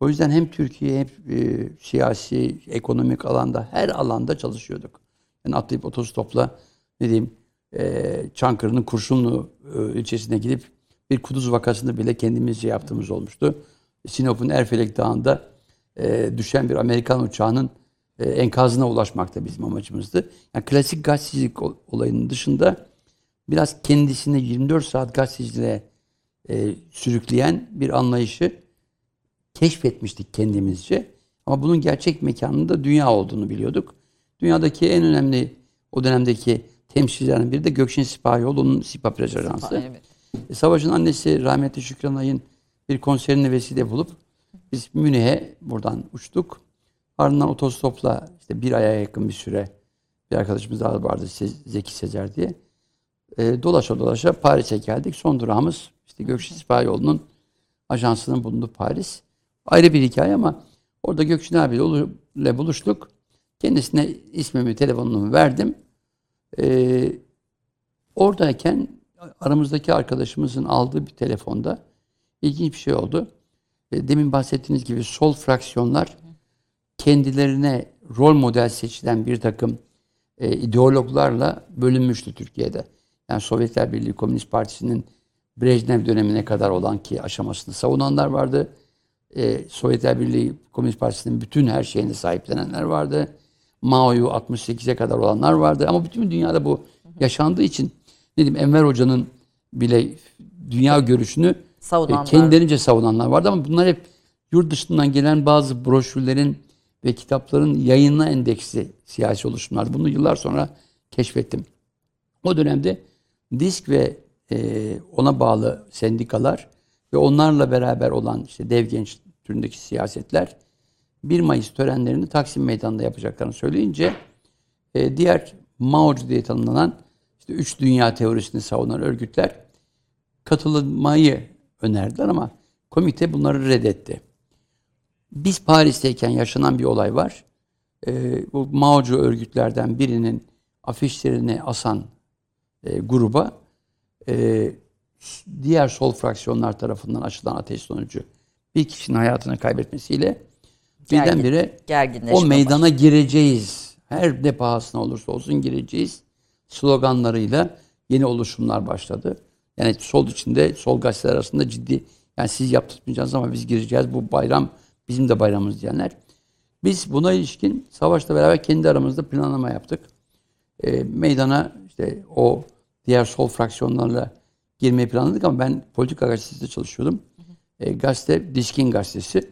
O yüzden hem Türkiye hem e, siyasi, ekonomik alanda her alanda çalışıyorduk. Yani atlayıp otostopla ne diyeyim e, Çankırı'nın Kurşunlu e, ilçesine gidip bir kuduz vakasını bile kendimizce yaptığımız olmuştu. Sinop'un Erfelek Dağı'nda e, düşen bir Amerikan uçağının e, enkazına ulaşmak da bizim amacımızdı. Yani klasik gazetecilik ol- olayının dışında biraz kendisini 24 saat gazeteciliğe e, sürükleyen bir anlayışı keşfetmiştik kendimizce. Ama bunun gerçek mekanında dünya olduğunu biliyorduk. Dünyadaki en önemli o dönemdeki temsilcilerin biri de Gökşin Sipahioğlu'nun Sipa Press Ajansı. evet. E, Savaş'ın annesi rahmetli Şükran Ay'ın bir konserini vesile bulup biz Münih'e buradan uçtuk. Ardından otostopla işte bir aya yakın bir süre bir arkadaşımız daha vardı Zeki Sezer diye. E, dolaşa dolaşa Paris'e geldik. Son durağımız işte Gökşin Sipahioğlu'nun ajansının bulunduğu Paris. Ayrı bir hikaye ama orada Gökçin abiyle buluştuk. Kendisine ismimi, telefonumu verdim. Ee, oradayken aramızdaki arkadaşımızın aldığı bir telefonda ilginç bir şey oldu. E, Demin bahsettiğiniz gibi sol fraksiyonlar kendilerine rol model seçilen bir takım e, ideologlarla bölünmüştü Türkiye'de. Yani Sovyetler Birliği Komünist Partisi'nin Brejnev dönemine kadar olan ki aşamasını savunanlar vardı. E, Sovyetler Birliği Komünist Partisi'nin bütün her şeyini sahiplenenler vardı. Mao'yu 68'e kadar olanlar vardı. Ama bütün dünyada bu yaşandığı için ne diyeyim Enver Hoca'nın bile dünya görüşünü Savunanlar. kendilerince savunanlar vardı ama bunlar hep yurt dışından gelen bazı broşürlerin ve kitapların yayınla endeksli siyasi oluşumlar. Bunu yıllar sonra keşfettim. O dönemde disk ve e, ona bağlı sendikalar ve onlarla beraber olan işte dev genç türündeki siyasetler 1 Mayıs törenlerini Taksim Meydanı'nda yapacaklarını söyleyince e, diğer Mao'cu diye tanımlanan işte üç dünya teorisini savunan örgütler katılmayı önerdiler ama komite bunları reddetti. Biz Paris'teyken yaşanan bir olay var. Ee, bu Mao'cu örgütlerden birinin afişlerini asan e, gruba e, diğer sol fraksiyonlar tarafından açılan ateş sonucu bir kişinin hayatını kaybetmesiyle Gergin- birdenbire o meydana var. gireceğiz. Her ne pahasına olursa olsun gireceğiz sloganlarıyla yeni oluşumlar başladı. Yani sol içinde, sol gazeteler arasında ciddi, yani siz yaptırmayacaksınız ama biz gireceğiz, bu bayram bizim de bayramımız diyenler. Biz buna ilişkin savaşla beraber kendi aramızda planlama yaptık. E, meydana işte o diğer sol fraksiyonlarla girmeyi planladık ama ben politika gazetesinde çalışıyordum. E, gazete Diskin gazetesi.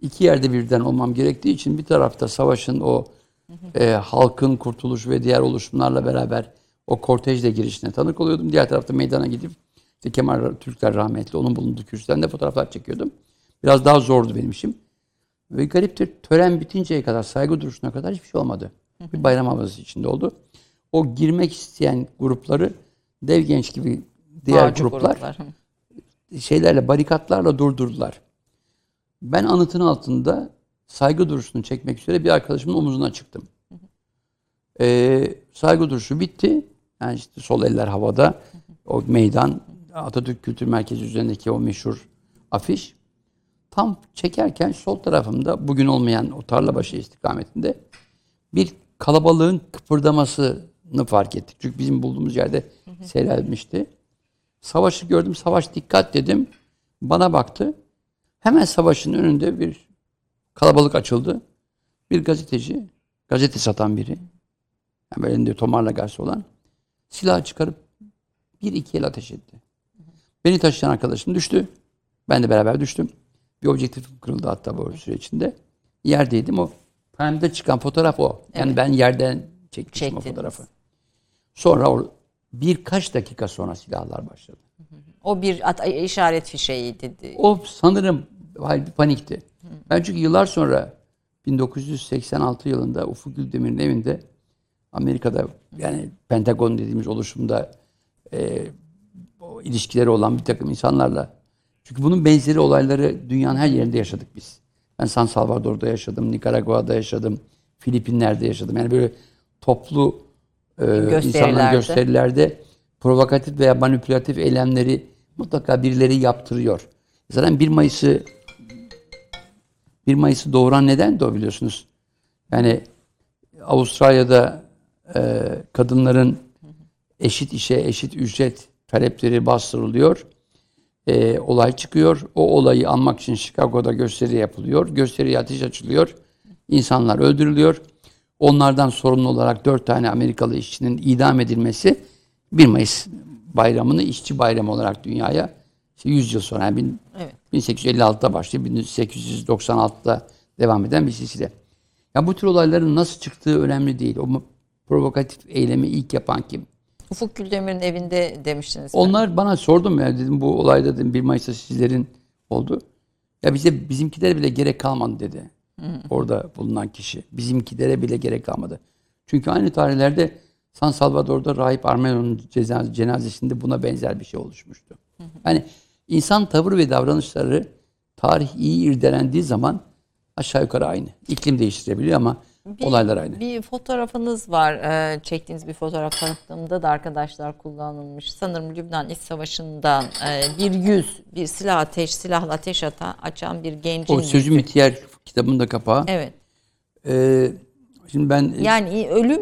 İki yerde birden olmam gerektiği için bir tarafta savaşın o e, halkın kurtuluş ve diğer oluşumlarla beraber o kortejle girişine tanık oluyordum. Diğer tarafta meydana gidip işte Kemal Türkler rahmetli onun bulunduğu kürsüden de fotoğraflar çekiyordum. Biraz daha zordu benim işim. Ve gariptir tören bitinceye kadar saygı duruşuna kadar hiçbir şey olmadı. Bir bayram havası içinde oldu. O girmek isteyen grupları dev genç gibi diğer Bağcı gruplar, şeylerle barikatlarla durdurdular. Ben anıtın altında saygı duruşunu çekmek üzere bir arkadaşımın omuzuna çıktım. Ee, saygı duruşu bitti. Yani işte sol eller havada. O meydan Atatürk Kültür Merkezi üzerindeki o meşhur afiş. Tam çekerken sol tarafımda bugün olmayan o tarlabaşı istikametinde bir kalabalığın kıpırdamasını fark ettik. Çünkü bizim bulduğumuz yerde seyrelmişti. Savaşı gördüm. Savaş dikkat dedim. Bana baktı. Hemen savaşın önünde bir kalabalık açıldı. Bir gazeteci, gazete satan biri, yani elinde tomarla garsı olan, silah çıkarıp bir iki el ateş etti. Beni taşıyan arkadaşım düştü. Ben de beraber düştüm. Bir objektifim kırıldı hatta bu süre içinde. Yerdeydim o. Time'da çıkan fotoğraf o. Yani ben yerden çekmiştim o fotoğrafı. Sonra o birkaç dakika sonra silahlar başladı. O bir at- işaret fişeğiydi. O sanırım hayır, bir panikti. Ben çünkü yıllar sonra 1986 yılında Ufuk Güldemir'in evinde Amerika'da yani Pentagon dediğimiz oluşumda e, ilişkileri olan bir takım insanlarla çünkü bunun benzeri olayları dünyanın her yerinde yaşadık biz. Ben San Salvador'da yaşadım, Nikaragua'da yaşadım, Filipinler'de yaşadım. Yani böyle toplu e, insanların gösterilerde provokatif veya manipülatif eylemleri mutlaka birileri yaptırıyor. Zaten 1 Mayıs'ı 1 Mayıs'ı doğuran neden de o biliyorsunuz. Yani Avustralya'da e, kadınların eşit işe eşit ücret talepleri bastırılıyor. E, olay çıkıyor. O olayı anmak için Chicago'da gösteri yapılıyor. Gösteriye ateş açılıyor. İnsanlar öldürülüyor. Onlardan sorumlu olarak dört tane Amerikalı işçinin idam edilmesi 1 Mayıs bayramını işçi bayramı olarak dünyaya işte 100 yıl sonra yani bin- Evet. 1856'da başlıyor, 1896'da devam eden bir silsile. Ya bu tür olayların nasıl çıktığı önemli değil. O provokatif eylemi ilk yapan kim? Ufuk Güldemir'in evinde demiştiniz. Onlar bana sordum ya dedim bu olayda dedim 1 Mayıs'ta sizlerin oldu. Ya bize bizimkilere bile gerek kalmadı dedi. Orada bulunan kişi. Bizimkilere bile gerek kalmadı. Çünkü aynı tarihlerde San Salvador'da Rahip Armelo'nun ceza- cenazesinde buna benzer bir şey oluşmuştu. Yani insan tavır ve davranışları tarih iyi irdelendiği zaman aşağı yukarı aynı. İklim değiştirebiliyor ama olaylar aynı. Bir fotoğrafınız var. Ee, çektiğiniz bir fotoğraf tanıttığımda da arkadaşlar kullanılmış. Sanırım Lübnan İç Savaşı'ndan e, bir yüz, bir silah ateş, silahla ateş ata, açan bir gencin O Sözüm yüzü. İhtiyar kitabının da kapağı. Evet. Ee, şimdi ben Yani ölüm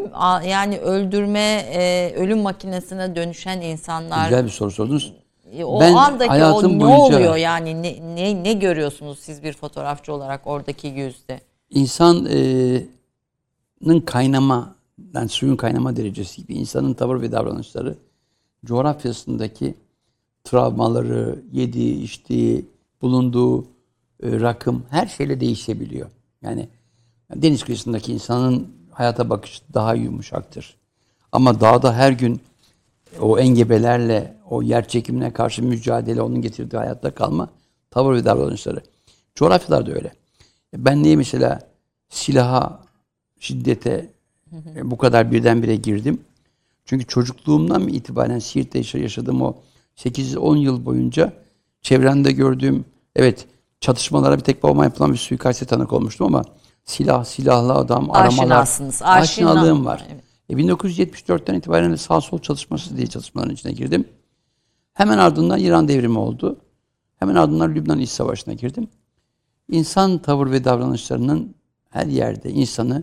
yani öldürme, e, ölüm makinesine dönüşen insanlar. güzel bir soru sordunuz. E, O Ben andaki o hayatım ne boyunca- oluyor yani ne, ne ne görüyorsunuz siz bir fotoğrafçı olarak oradaki yüzde? İnsanın kaynama, yani suyun kaynama derecesi gibi insanın tavır ve davranışları coğrafyasındaki travmaları, yediği, içtiği, bulunduğu e, rakım her şeyle değişebiliyor. Yani deniz kıyısındaki insanın hayata bakışı daha yumuşaktır. Ama dağda her gün o engebelerle, o yer çekimine karşı mücadele, onun getirdiği hayatta kalma tavır ve davranışları. Coğrafyalar da öyle. Ben niye mesela silaha, şiddete e, bu kadar birdenbire girdim? Çünkü çocukluğumdan itibaren Siirt'te yaşa- yaşadığım o 8-10 yıl boyunca çevremde gördüğüm, evet çatışmalara bir tek babama yapılan bir suikaste tanık olmuştum ama silah, silahlı adam, aramalar, Aşinasınız, aşina- aşinalığım var. Evet. E 1974'ten itibaren de sağ sol çalışması diye çalışmaların içine girdim. Hemen ardından İran devrimi oldu. Hemen ardından Lübnan İç Savaşı'na girdim. İnsan tavır ve davranışlarının her yerde insanı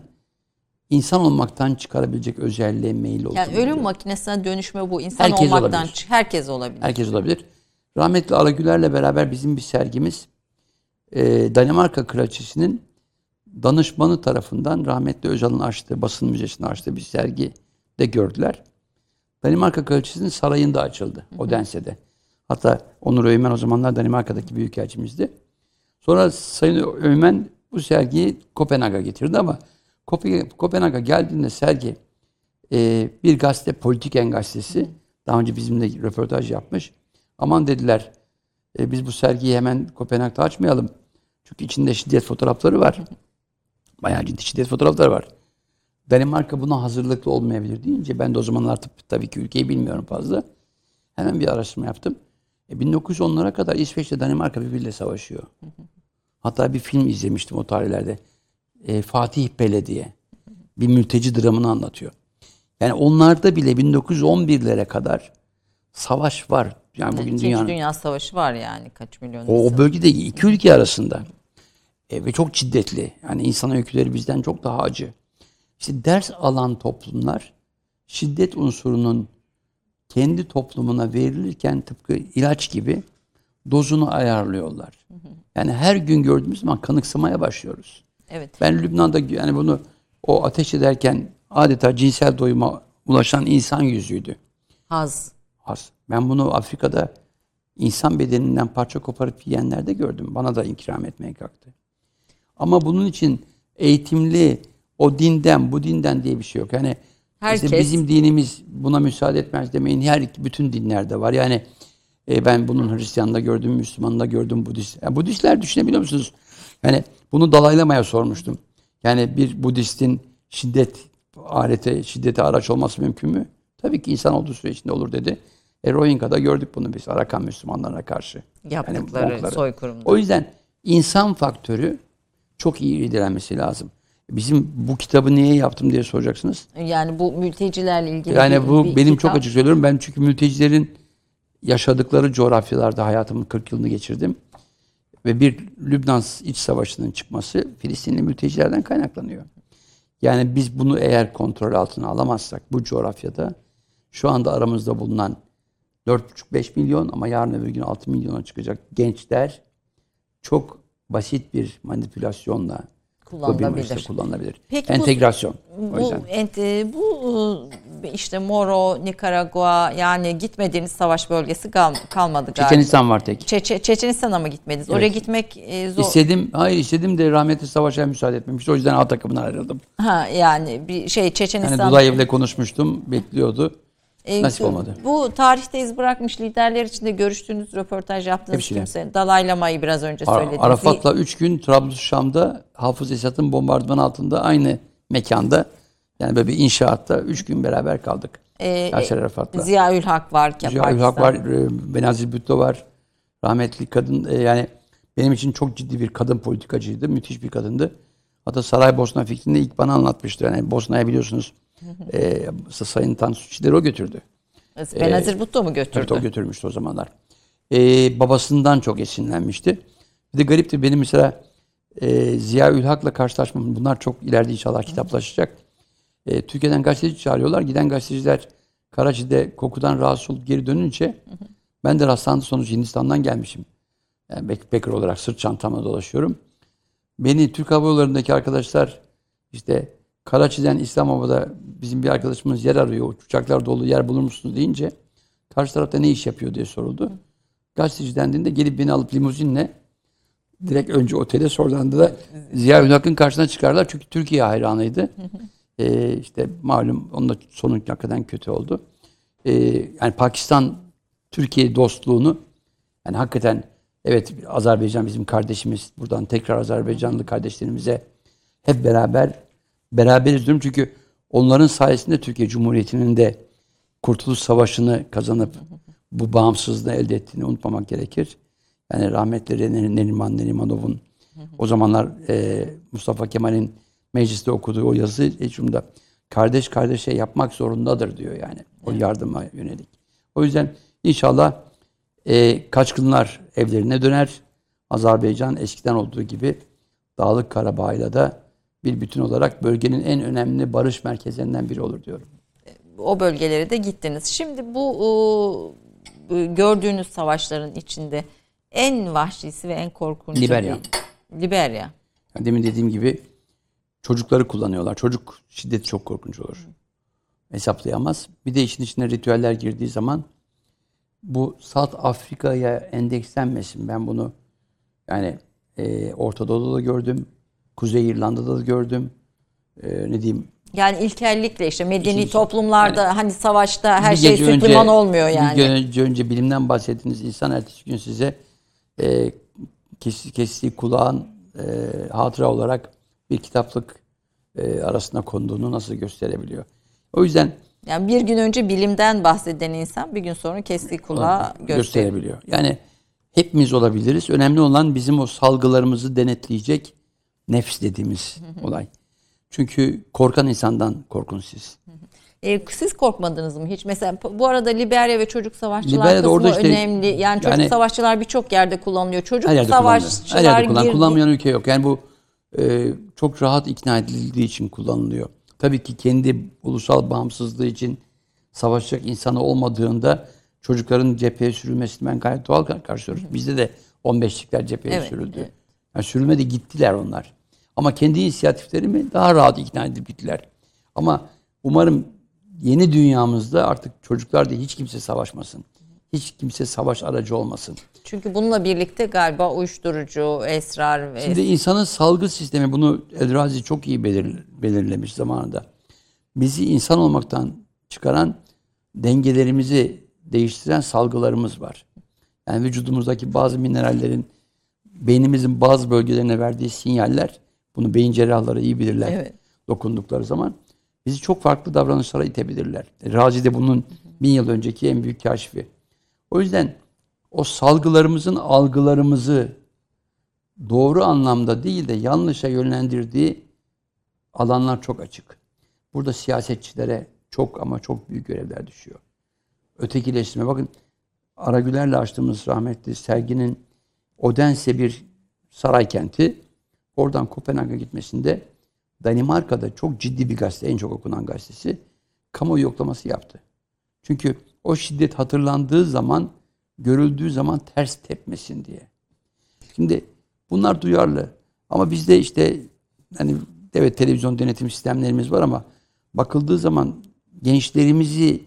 insan olmaktan çıkarabilecek özelliğe meyil olduğunu Yani ölüm makinesine dönüşme bu insan Herkes olmaktan olabilir. herkes olabilir. Herkes olabilir. Rahmetli Alagüler'le beraber bizim bir sergimiz e, Danimarka Kraliçesi'nin danışmanı tarafından rahmetli Özal'ın açtığı, basın müzesinde açtığı bir sergi de gördüler. Danimarka Kraliçesi'nin sarayında açıldı. Odense'de. Hatta Onur Öymen o zamanlar Danimarka'daki büyükelçimizdi. Sonra Sayın Öymen bu sergiyi Kopenhag'a getirdi ama Kopenhag'a geldiğinde sergi e, bir gazete Politiken gazetesi daha önce bizimle röportaj yapmış. Aman dediler e, biz bu sergiyi hemen Kopenhag'da açmayalım. Çünkü içinde şiddet fotoğrafları var. Bayağı ciddi şiddet fotoğrafları var. Danimarka buna hazırlıklı olmayabilir deyince ben de o zamanlar tabii ki ülkeyi bilmiyorum fazla. Hemen bir araştırma yaptım. E, 1910'lara kadar İsveç'te Danimarka birbiriyle savaşıyor. Hatta bir film izlemiştim o tarihlerde. E, Fatih Bele diye. Bir mülteci dramını anlatıyor. Yani onlarda bile 1911'lere kadar savaş var. Yani bugün İkinci dünyanın Dünya Savaşı var yani kaç milyon o, o bölgede iki ülke arasında. E, ve çok şiddetli. Yani insan öyküleri bizden çok daha acı. İşte ders alan toplumlar şiddet unsurunun kendi toplumuna verilirken tıpkı ilaç gibi dozunu ayarlıyorlar. Yani her gün gördüğümüz zaman kanıksamaya başlıyoruz. Evet. Ben Lübnan'da yani bunu o ateş ederken adeta cinsel doyuma ulaşan insan yüzüydü. Haz. Az. Ben bunu Afrika'da insan bedeninden parça koparıp yiyenlerde gördüm. Bana da ikram etmeye kalktı. Ama bunun için eğitimli, o dinden, bu dinden diye bir şey yok. Yani işte bizim dinimiz buna müsaade etmez demeyin. Her bütün dinlerde var. Yani e, ben bunun Hristiyan'da gördüm, Müslüman'da gördüm, Budist. Yani Budistler düşünebiliyor musunuz? Yani bunu dalaylamaya sormuştum. Yani bir Budistin şiddet alete, şiddete araç olması mümkün mü? Tabii ki insan olduğu süre içinde olur dedi. E, Rohingya'da gördük bunu biz Arakan Müslümanlarına karşı. Yaptıkları Monklara. soykırımda. O yüzden insan faktörü çok iyi irdelenmesi lazım. Bizim bu kitabı niye yaptım diye soracaksınız. Yani bu mültecilerle ilgili Yani bir- bu bir benim kitap. çok açık söylüyorum. Ben çünkü mültecilerin yaşadıkları coğrafyalarda hayatımın 40 yılını geçirdim. Ve bir Lübnan iç savaşının çıkması Filistinli mültecilerden kaynaklanıyor. Yani biz bunu eğer kontrol altına alamazsak bu coğrafyada şu anda aramızda bulunan 4,5-5 milyon ama yarın öbür gün 6 milyona çıkacak gençler çok basit bir manipülasyonla Kullanılabilir. kullanılabilir. Peki bu- Entegrasyon. o Bu, yüzden. ent- bu e, işte Moro, Nikaragua yani gitmediğiniz savaş bölgesi kal- kalmadı galiba. Çeçenistan var tek. Çeçe- Çeçenistan'a mı gitmediniz? Oraya gitmek e, zor. İstedim, hayır istedim de rahmetli savaşa müsaade etmemişti. O yüzden A takımından ayrıldım. Ha yani bir şey Çeçenistan. Yani Dulayev'le konuşmuştum, bekliyordu. E, nasip olmadı. Bu tarihte iz bırakmış liderler içinde görüştüğünüz, röportaj yaptığınız Hepsiyle. kimse. Dalai Lama'yı biraz önce Ar- söylediniz. Arafat'la 3 gün Trablusşam'da Hafız Esat'ın bombardıman altında aynı mekanda yani böyle bir inşaatta 3 gün beraber kaldık. Ee, Yasser Arafat'la. Ziya Ülhak varken Ziya Pakistan. var, e, Benazir Bhutto var. Rahmetli kadın e, yani benim için çok ciddi bir kadın politikacıydı. Müthiş bir kadındı. Hatta Saraybosna fikrini ilk bana anlatmıştı. Yani Bosna'ya biliyorsunuz e, Sayın Tansu Çiller'i o götürdü. Benazir Bhutto mu götürdü? Evet o götürmüştü o zamanlar. Ee, babasından çok esinlenmişti. Bir de gariptir benim mesela e, Ziya Ülhak'la karşılaşmam. Bunlar çok ileride inşallah kitaplaşacak. E, Türkiye'den gazeteci çağırıyorlar. Giden gazeteciler Karachi'de kokudan rahatsız olup geri dönünce ben de rastlantı sonucu Hindistan'dan gelmişim. Yani backpacker olarak sırt çantamla dolaşıyorum. Beni Türk Hava Yolları'ndaki arkadaşlar işte Karachi'den İslamabad'a bizim bir arkadaşımız yer arıyor. Uçaklar dolu yer bulur musunuz deyince karşı tarafta ne iş yapıyor diye soruldu. Gazeteci dendiğinde gelip beni alıp limuzinle direkt önce otele sonradan da Ziya Ülhak'ın karşısına çıkarlar. Çünkü Türkiye hayranıydı. Ee, işte malum onun da sonu hakikaten kötü oldu. Ee, yani Pakistan Türkiye dostluğunu yani hakikaten evet Azerbaycan bizim kardeşimiz. Buradan tekrar Azerbaycanlı kardeşlerimize hep beraber beraberiz diyorum. Çünkü onların sayesinde Türkiye Cumhuriyeti'nin de Kurtuluş Savaşı'nı kazanıp bu bağımsızlığı elde ettiğini unutmamak gerekir. Yani rahmetli Ner- Neriman Nerimanov'un o zamanlar e, Mustafa Kemal'in mecliste okuduğu o yazı Ecum'da kardeş kardeşe yapmak zorundadır diyor yani. O yardıma yönelik. O yüzden inşallah e, kaçkınlar evlerine döner. Azerbaycan eskiden olduğu gibi Dağlık Karabağ'la da bir bütün olarak bölgenin en önemli barış merkezlerinden biri olur diyorum. o bölgelere de gittiniz. Şimdi bu bu gördüğünüz savaşların içinde en vahşisi ve en korkunç Liberya. Liberya. Demin dediğim gibi çocukları kullanıyorlar. Çocuk şiddeti çok korkunç olur. Hesaplayamaz. Bir de işin içine ritüeller girdiği zaman bu South Afrika'ya endekslenmesin. Ben bunu yani e, Orta Doğu'da da gördüm. Kuzey İrlanda'da da gördüm. E, ne diyeyim Yani ilkellikle işte medeni İkinci- toplumlarda hani savaşta her şey süt önce- liman olmuyor yani. Bir gece önce bilimden bahsettiğiniz insan ertesi gün size e, kes, kestiği kulağın e, hatıra olarak bir kitaplık e, arasına konduğunu nasıl gösterebiliyor. O yüzden Yani bir gün önce bilimden bahseden insan bir gün sonra kestiği kulağı gösteriyor. gösterebiliyor. Yani hepimiz olabiliriz. Önemli olan bizim o salgılarımızı denetleyecek nefs dediğimiz olay. Çünkü korkan insandan korkun siz. E, siz korkmadınız mı hiç? Mesela bu arada Liberya ve çocuk savaşçılar Liberya'da kısmı orada işte- önemli. Yani çocuk yani- savaşçılar birçok yerde kullanılıyor. Çocuk Her yerde kullanılıyor. savaşçılar Her yerde kullan, girdi. kullanmayan ülke yok. Yani bu e, çok rahat ikna edildiği için kullanılıyor. Tabii ki kendi ulusal bağımsızlığı için savaşacak insanı olmadığında çocukların cepheye sürülmesini ben gayet doğal kar- karşılıyorum. Bizde de 15'likler cepheye Evet, sürüldü. evet. Yani sürülmedi gittiler onlar. Ama kendi inisiyatiflerimi daha rahat ikna edip gittiler. Ama umarım yeni dünyamızda artık çocuklar değil hiç kimse savaşmasın. Hiç kimse savaş aracı olmasın. Çünkü bununla birlikte galiba uyuşturucu, esrar ve Şimdi insanın salgı sistemi bunu Elrazi çok iyi belir, belirlemiş zamanında. Bizi insan olmaktan çıkaran dengelerimizi değiştiren salgılarımız var. Yani vücudumuzdaki bazı minerallerin beynimizin bazı bölgelerine verdiği sinyaller bunu beyin cerrahları iyi bilirler. Evet. Dokundukları zaman bizi çok farklı davranışlara itebilirler. Razi de bunun bin yıl önceki en büyük keşfi. O yüzden o salgılarımızın algılarımızı doğru anlamda değil de yanlışa yönlendirdiği alanlar çok açık. Burada siyasetçilere çok ama çok büyük görevler düşüyor. Ötekileştirme. Bakın Aragüler'le açtığımız rahmetli serginin Odense bir saray kenti. Oradan Kopenhag'a gitmesinde Danimarka'da çok ciddi bir gazete, en çok okunan gazetesi kamuoyu yoklaması yaptı. Çünkü o şiddet hatırlandığı zaman, görüldüğü zaman ters tepmesin diye. Şimdi bunlar duyarlı. Ama bizde işte hani evet televizyon denetim sistemlerimiz var ama bakıldığı zaman gençlerimizi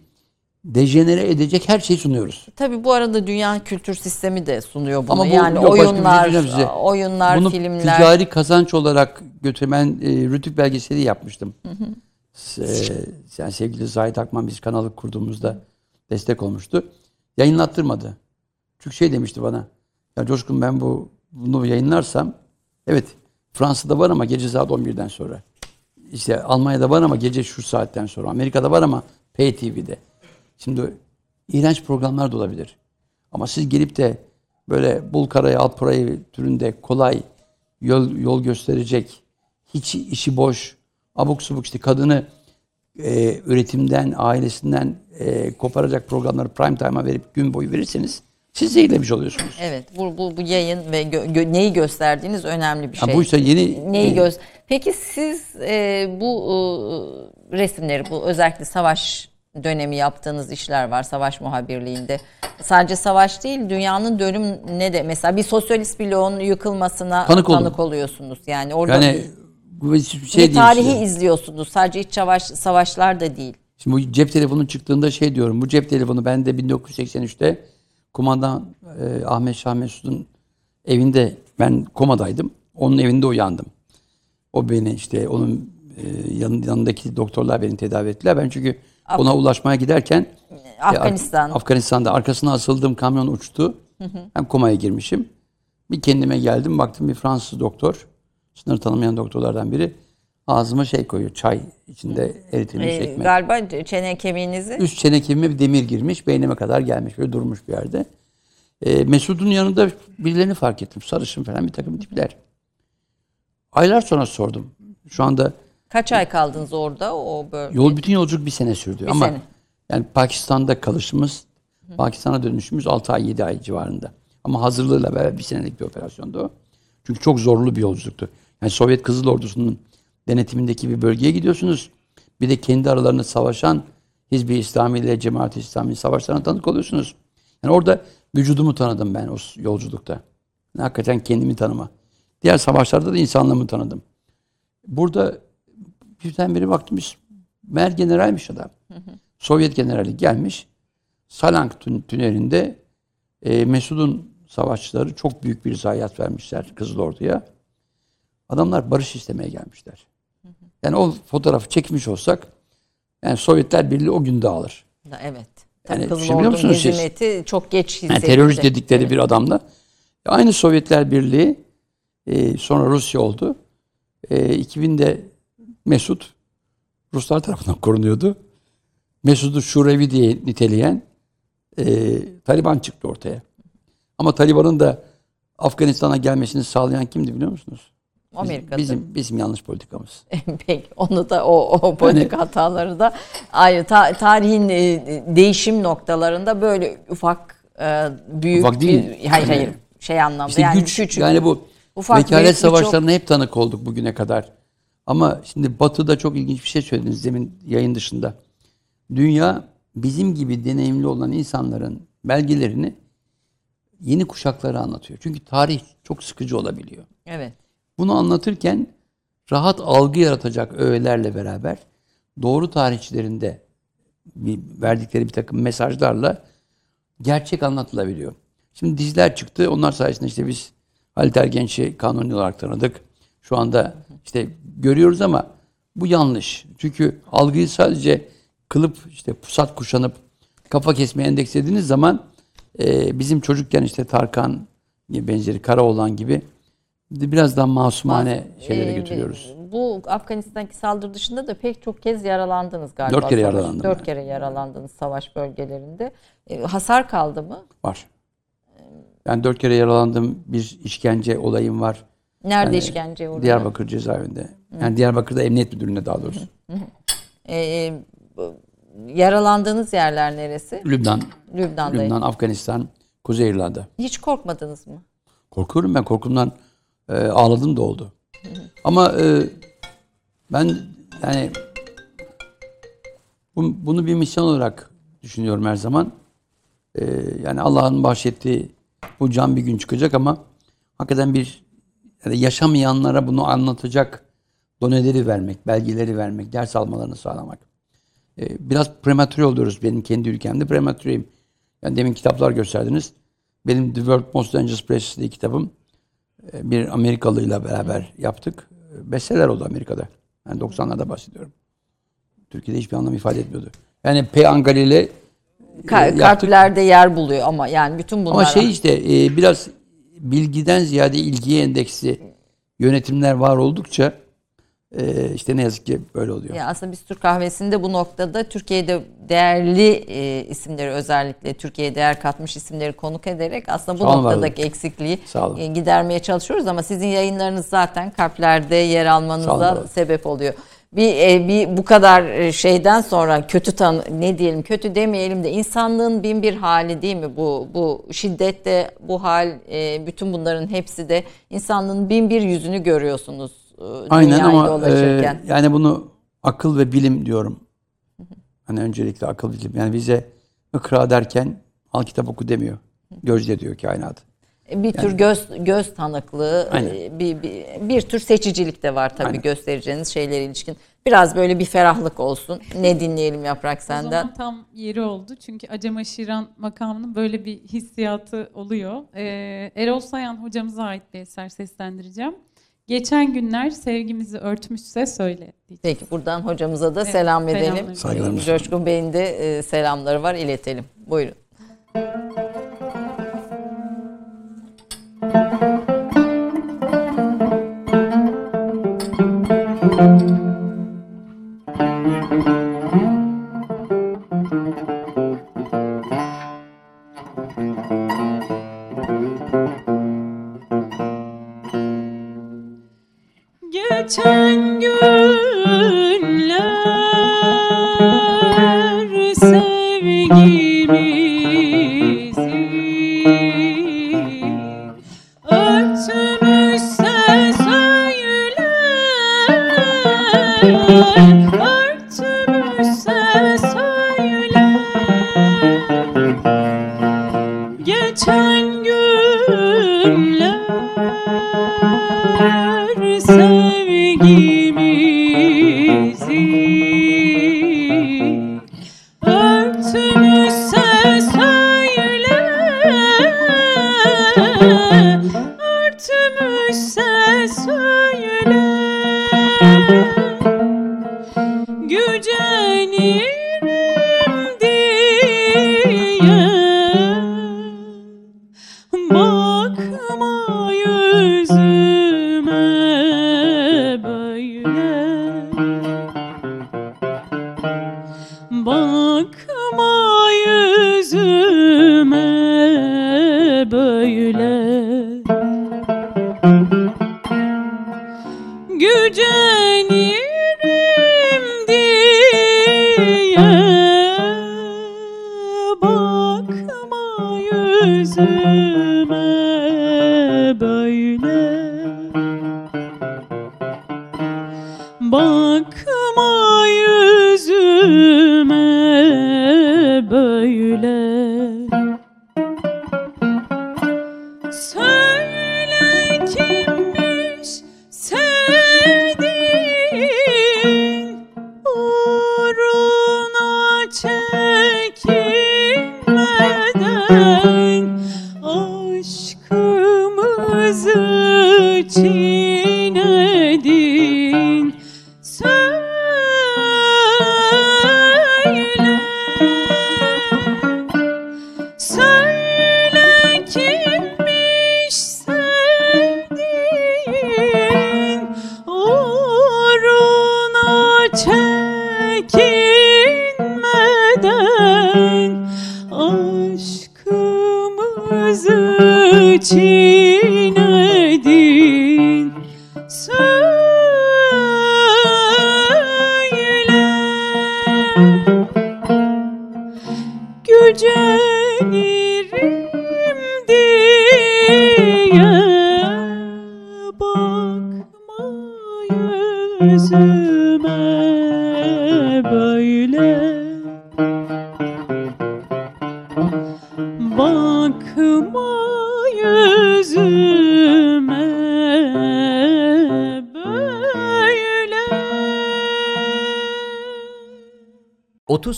dejenere edecek her şeyi sunuyoruz. Tabii bu arada dünya kültür sistemi de sunuyor bunu. Ama bu yani yok, şey oyunlar, size. oyunlar, Bunu filmler. ticari kazanç olarak götürmen e, Rütük belgeseli yapmıştım. E, yani sevgili Zahit Akman biz kanalı kurduğumuzda destek olmuştu. Yayınlattırmadı. Çünkü şey demişti bana. Ya Coşkun ben bu bunu yayınlarsam evet Fransa'da var ama gece saat 11'den sonra. İşte Almanya'da var ama gece şu saatten sonra. Amerika'da var ama Pay TV'de. Şimdi iğrenç programlar da olabilir. Ama siz gelip de böyle bul karayı al parayı türünde kolay yol, yol gösterecek, hiç işi boş, abuk subuk işte kadını e, üretimden, ailesinden e, koparacak programları prime time'a verip gün boyu verirseniz siz zehirlemiş oluyorsunuz. Evet bu, bu, bu yayın ve gö- gö- neyi gösterdiğiniz önemli bir Ha, şey. bu ise yeni Neyi e, göz? Peki siz e, bu e, resimleri, bu özellikle savaş dönemi yaptığınız işler var savaş muhabirliğinde. Sadece savaş değil, dünyanın dönüm ne de mesela bir sosyalist bloğun yıkılmasına Tanık tanık, oldum. oluyorsunuz. Yani orada yani şey bir tarihi size. izliyorsunuz. Sadece iç savaş savaşlar da değil. Şimdi bu cep telefonu çıktığında şey diyorum. Bu cep telefonu ben de 1983'te kumandan e, Ahmet Şah Mesud'un evinde ben komadaydım. Onun evinde uyandım. O beni işte onun e, yanı- yanındaki doktorlar beni tedavi ettiler. Ben çünkü ona ulaşmaya giderken e, Afganistan. Af- Afganistan'da arkasına asıldığım kamyon uçtu. Ben komaya girmişim. Bir kendime geldim baktım bir Fransız doktor. Sınır tanımayan doktorlardan biri. Ağzıma şey koyuyor. Çay içinde eritilmiş E, ekmek. galiba çene kemiğinizi Üst çene kemiğime bir demir girmiş, beynime kadar gelmiş, böyle durmuş bir yerde. Ee, Mesud'un yanında birilerini fark ettim. Sarışın falan bir takım tipler. Aylar sonra sordum. Şu anda kaç ay kaldınız orada o bölge? yol bütün yolculuk bir sene sürdü. Bir Ama sene. yani Pakistan'da kalışımız, Pakistan'a dönüşümüz 6 ay 7 ay civarında. Ama hazırlığıyla beraber bir senelik bir operasyondu o. Çünkü çok zorlu bir yolculuktu. Yani Sovyet Kızıl Ordusu'nun denetimindeki bir bölgeye gidiyorsunuz. Bir de kendi aralarında savaşan Hizbi İslami ile Cemaat-i İslami savaşlarına tanık oluyorsunuz. Yani orada vücudumu tanıdım ben o yolculukta. Yani hakikaten kendimi tanıma. Diğer savaşlarda da insanlığımı tanıdım. Burada birdenbire baktım biz Mer generalmiş adam. Sovyet generali gelmiş. Salank tün- tünelinde e, Mesud'un savaşçıları çok büyük bir zayiat vermişler Kızıl Ordu'ya. Adamlar barış istemeye gelmişler. Yani o fotoğrafı çekmiş olsak yani Sovyetler Birliği o gün dağılır. Evet. Yani Tabii düşünebiliyor Ordu'nun musunuz siz? çok geç Yani hissedildi. terörist dedikleri bir adamla. Aynı Sovyetler Birliği e, sonra Rusya oldu. E, 2000'de Mesut Ruslar tarafından korunuyordu. Mesud'u Şurevi diye niteleyen e, Taliban çıktı ortaya. Ama Taliban'ın da Afganistan'a gelmesini sağlayan kimdi biliyor musunuz? Amerika'da. Bizim, bizim yanlış politikamız. Peki onu da o, o politik hataları da ayrı Ta- tarihin e, değişim noktalarında böyle ufak e, büyük Ufak değil. bir- hayır hayır şey anlamda İşte yani güç, küçük yani bu ufak, vekalet savaşlarına hep tanık olduk bugüne kadar. Ama şimdi Batı'da çok ilginç bir şey söylediniz demin yayın dışında. Dünya bizim gibi deneyimli olan insanların belgelerini yeni kuşaklara anlatıyor. Çünkü tarih çok sıkıcı olabiliyor. evet Bunu anlatırken rahat algı yaratacak öğelerle beraber doğru tarihçilerinde verdikleri bir takım mesajlarla gerçek anlatılabiliyor. Şimdi diziler çıktı. Onlar sayesinde işte biz Halit Ergenç'i kanuni olarak tanıdık. Şu anda işte görüyoruz ama bu yanlış. Çünkü algıyı sadece kılıp işte pusat kuşanıp kafa kesmeye endekslediğiniz zaman e, bizim çocukken işte Tarkan benzeri Karaoğlan gibi biraz daha masumane şeylere Ee, götürüyoruz. Bu Afganistan'daki saldırı dışında da pek çok kez yaralandınız galiba. Dört kere savaş. yaralandım Dört ben. kere yaralandınız savaş bölgelerinde. E, hasar kaldı mı? Var. Ben dört kere yaralandım. Bir işkence olayım var. Nerede Yani işkenceye uğradın? Diyarbakır cezaevinde. Yani Diyarbakır'da emniyet müdürlüğünde daha doğrusu. E, bu- yaralandığınız yerler neresi? Lübnan, Lübnan'da. Lübnan, Afganistan, Kuzey İrlanda. Hiç korkmadınız mı? Korkuyorum ben. Korkumdan e, ağladım da oldu. Ama e, ben yani bu- bunu bir misyon olarak düşünüyorum her zaman. E, yani Allah'ın bahşettiği bu can bir gün çıkacak ama hakikaten bir yani yaşamayanlara bunu anlatacak doneleri vermek, belgeleri vermek, ders almalarını sağlamak. E, biraz prematüre oluyoruz benim kendi ülkemde. Prematüreyim. Yani demin kitaplar gösterdiniz. Benim The World Most Dangerous Places diye kitabım bir Amerikalıyla beraber yaptık. E, Bestseller oldu Amerika'da. Yani 90'larda bahsediyorum. Türkiye'de hiçbir anlam ifade etmiyordu. Yani P. Angali ile e, Ka- kalplerde yer buluyor ama yani bütün bunlar Ama şey işte e, biraz bilgiden ziyade ilgiye endeksli yönetimler var oldukça e, işte ne yazık ki böyle oluyor. Ya aslında biz Türk kahvesinde bu noktada Türkiye'de değerli e, isimleri özellikle Türkiye'ye değer katmış isimleri konuk ederek aslında bu Sağ olun, noktadaki eksikliği Sağ olun. e, gidermeye çalışıyoruz ama sizin yayınlarınız zaten kalplerde yer almanıza olun. sebep oluyor. Bir, e, bir bu kadar e, şeyden sonra kötü tan ne diyelim kötü demeyelim de insanlığın bin bir hali değil mi bu bu şiddette bu hal e, bütün bunların hepsi de insanlığın bin bir yüzünü görüyorsunuz Aynen dünyayı ama dolaşırken. e, yani bunu akıl ve bilim diyorum. Hani öncelikle akıl bilim. Yani bize ikra derken al kitap oku demiyor. Gözle diyor kainat. Bir tür göz göz tanıklığı, Aynen. e, bir, bir, bir tür seçicilik de var tabii Aynen. göstereceğiniz şeylere ilişkin. Biraz böyle bir ferahlık olsun. Ne dinleyelim Yaprak O senden? zaman tam yeri oldu. Çünkü Acem Aşiran makamının böyle bir hissiyatı oluyor. Ee, Erol Sayan hocamıza ait bir eser seslendireceğim. Geçen günler sevgimizi örtmüşse söyle. Peki buradan hocamıza da Evet, selam edelim. selamlar. Saygılarımı Coşkun Bey'in de e, selamları var iletelim. Buyurun. Geçen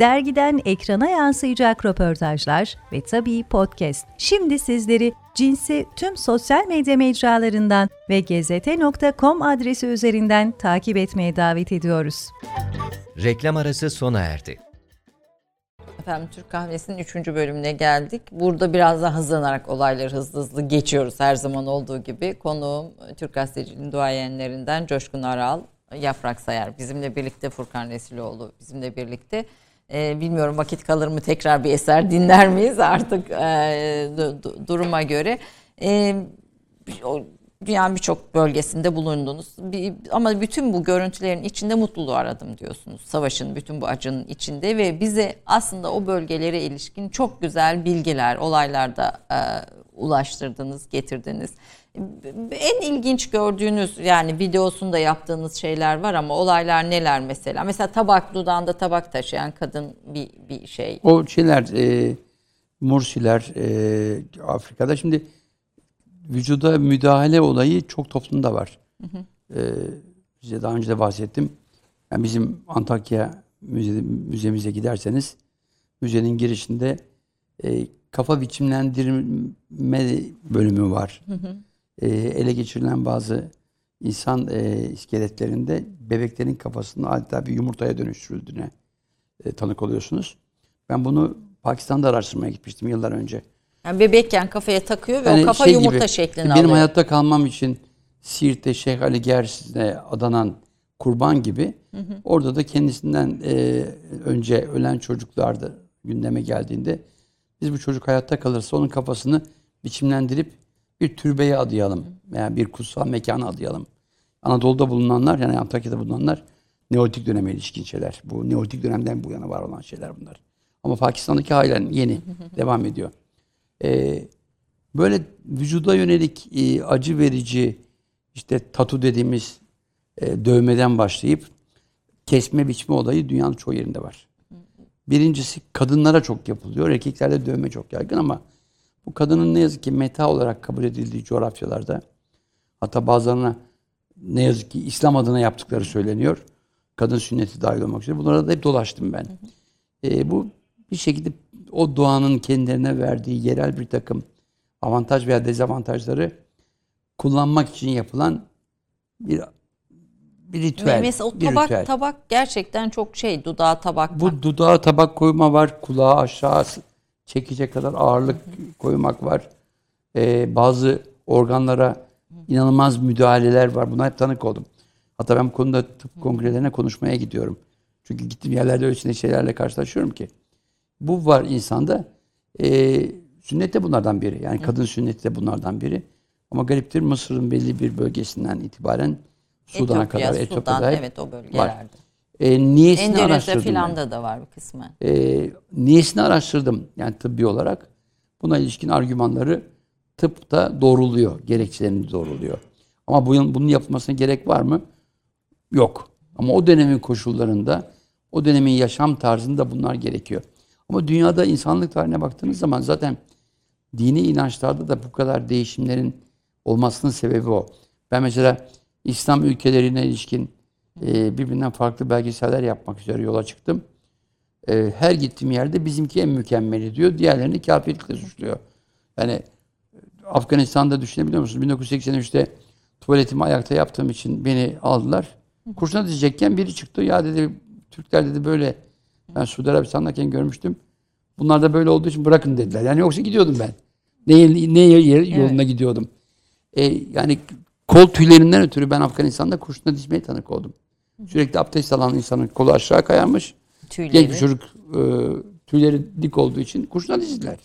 dergiden ekrana yansıyacak röportajlar ve tabii podcast. Şimdi sizleri Cins'i tüm sosyal medya mecralarından ve gezete.com adresi üzerinden takip etmeye davet ediyoruz. Reklam arası sona erdi. Efendim Türk Kahvesi'nin 3. bölümüne geldik. Burada biraz daha hızlanarak olayları hızlı hızlı geçiyoruz her zaman olduğu gibi. Konuğum Türk Gazeteciliğinin duayenlerinden Coşkun Aral, Yaprak Sayar. Bizimle birlikte Furkan Resiloğlu bizimle birlikte. Ee, bilmiyorum vakit kalır mı tekrar bir eser dinler miyiz artık e, du- du- duruma göre. Ee, o dünyanın birçok bölgesinde bulundunuz. Bir, ama bütün bu görüntülerin içinde mutluluğu aradım diyorsunuz. Savaşın bütün bu acının içinde ve bize aslında o bölgelere ilişkin çok güzel bilgiler, olaylarda e, ulaştırdınız, getirdiniz. En ilginç gördüğünüz yani videosunda yaptığınız şeyler var ama olaylar neler mesela? Mesela tabak dudağında tabak taşıyan kadın bir bir şey. O şeyler, e, Mursiler e, Afrika'da şimdi vücuda müdahale olayı çok toplumda var. E, size daha önce de bahsettim. Yani bizim Antakya müze, müzemize giderseniz müzenin girişinde e, kafa biçimlendirme bölümü var. E, ele geçirilen bazı insan e, iskeletlerinde bebeklerin kafasının adeta bir yumurtaya dönüştürüldüğüne e, tanık oluyorsunuz. Ben bunu Pakistan'da araştırmaya gitmiştim yıllar önce. Yani bebekken kafaya takıyor ve Yani o kafa şey yumurta gibi, şeklini Benim alıyor. hayatta kalmam için Siirt'te Şeyh Ali Gersi'ne adanan kurban gibi orada da kendisinden e, önce ölen çocuklar da gündeme geldiğinde biz bu çocuk hayatta kalırsa onun kafasını biçimlendirip bir türbeye adayalım veya bir kutsal mekana adayalım. Anadolu'da bulunanlar yani Antakya'da bulunanlar Neolitik döneme ilişkin şeyler. Bu Neolitik dönemden bu yana var olan şeyler bunlar. Ama Pakistan'daki halen yeni devam ediyor. Ee, böyle vücuda yönelik e, acı verici işte tatu dediğimiz e, dövmeden başlayıp kesme biçme olayı dünyanın çoğu yerinde var. Birincisi kadınlara çok yapılıyor. Erkeklerde dövme çok yaygın ama bu kadının ne yazık ki meta olarak kabul edildiği coğrafyalarda hatta bazılarına ne yazık ki İslam adına yaptıkları söyleniyor. Kadın sünneti dahil olmak üzere. Bunlara da hep dolaştım ben. E, bu bir şekilde o doğanın kendilerine verdiği yerel bir takım avantaj veya dezavantajları kullanmak için yapılan bir bir ritüel. Mesela o bir tabak ritüel. tabak gerçekten çok şey dudağa tabak. Bu dudağa tabak koyma var, kulağı aşağı çekecek kadar ağırlık koymak var. Ee, bazı organlara inanılmaz müdahaleler var. Buna hep tanık oldum. Hatta ben bu konuda tıp kongrelerine konuşmaya gidiyorum. Çünkü gittiğim yerlerde öyle şeylerle karşılaşıyorum ki. Bu var insanda. Ee, sünnet de bunlardan biri. Yani kadın sünneti de bunlardan biri. Ama gariptir Mısır'ın belli bir bölgesinden itibaren Sudan'a kadar, Sudan, Etiyopya'da hep evet o bölgelerde. E, niyesini Endonezya araştırdım. filan da da var bir kısmen. E, niyesini araştırdım yani tıbbi olarak. Buna ilişkin argümanları tıpta doğruluyor. Gerekçelerini doğruluyor. Ama bu, bunun yapılmasına gerek var mı? Yok. Ama o dönemin koşullarında, o dönemin yaşam tarzında bunlar gerekiyor. Ama dünyada insanlık tarihine baktığınız zaman zaten dini inançlarda da bu kadar değişimlerin olmasının sebebi o. Ben mesela İslam ülkelerine ilişkin e, birbirinden farklı belgeseller yapmak üzere yola çıktım. E, her gittiğim yerde bizimki en mükemmeli diyor. Diğerlerini kafirlikle suçluyor. Yani Afganistan'da düşünebiliyor musunuz? 1983'te tuvaletimi ayakta yaptığım için beni aldılar. Kurşuna dizecekken biri çıktı. Ya dedi Türkler dedi böyle. Ben Suudi Arabistan'dayken görmüştüm. Bunlar da böyle olduğu için bırakın dediler. Yani yoksa gidiyordum ben. Ne, ne yoluna gidiyordum. E, yani kol tüylerinden ötürü ben Afganistan'da kurşuna dizmeye tanık oldum. Sürekli abdest alan insanın kolu aşağı kayarmış. Tüyleri. Genç bir çocuk e, tüyleri dik olduğu için kurşuna dizdiler.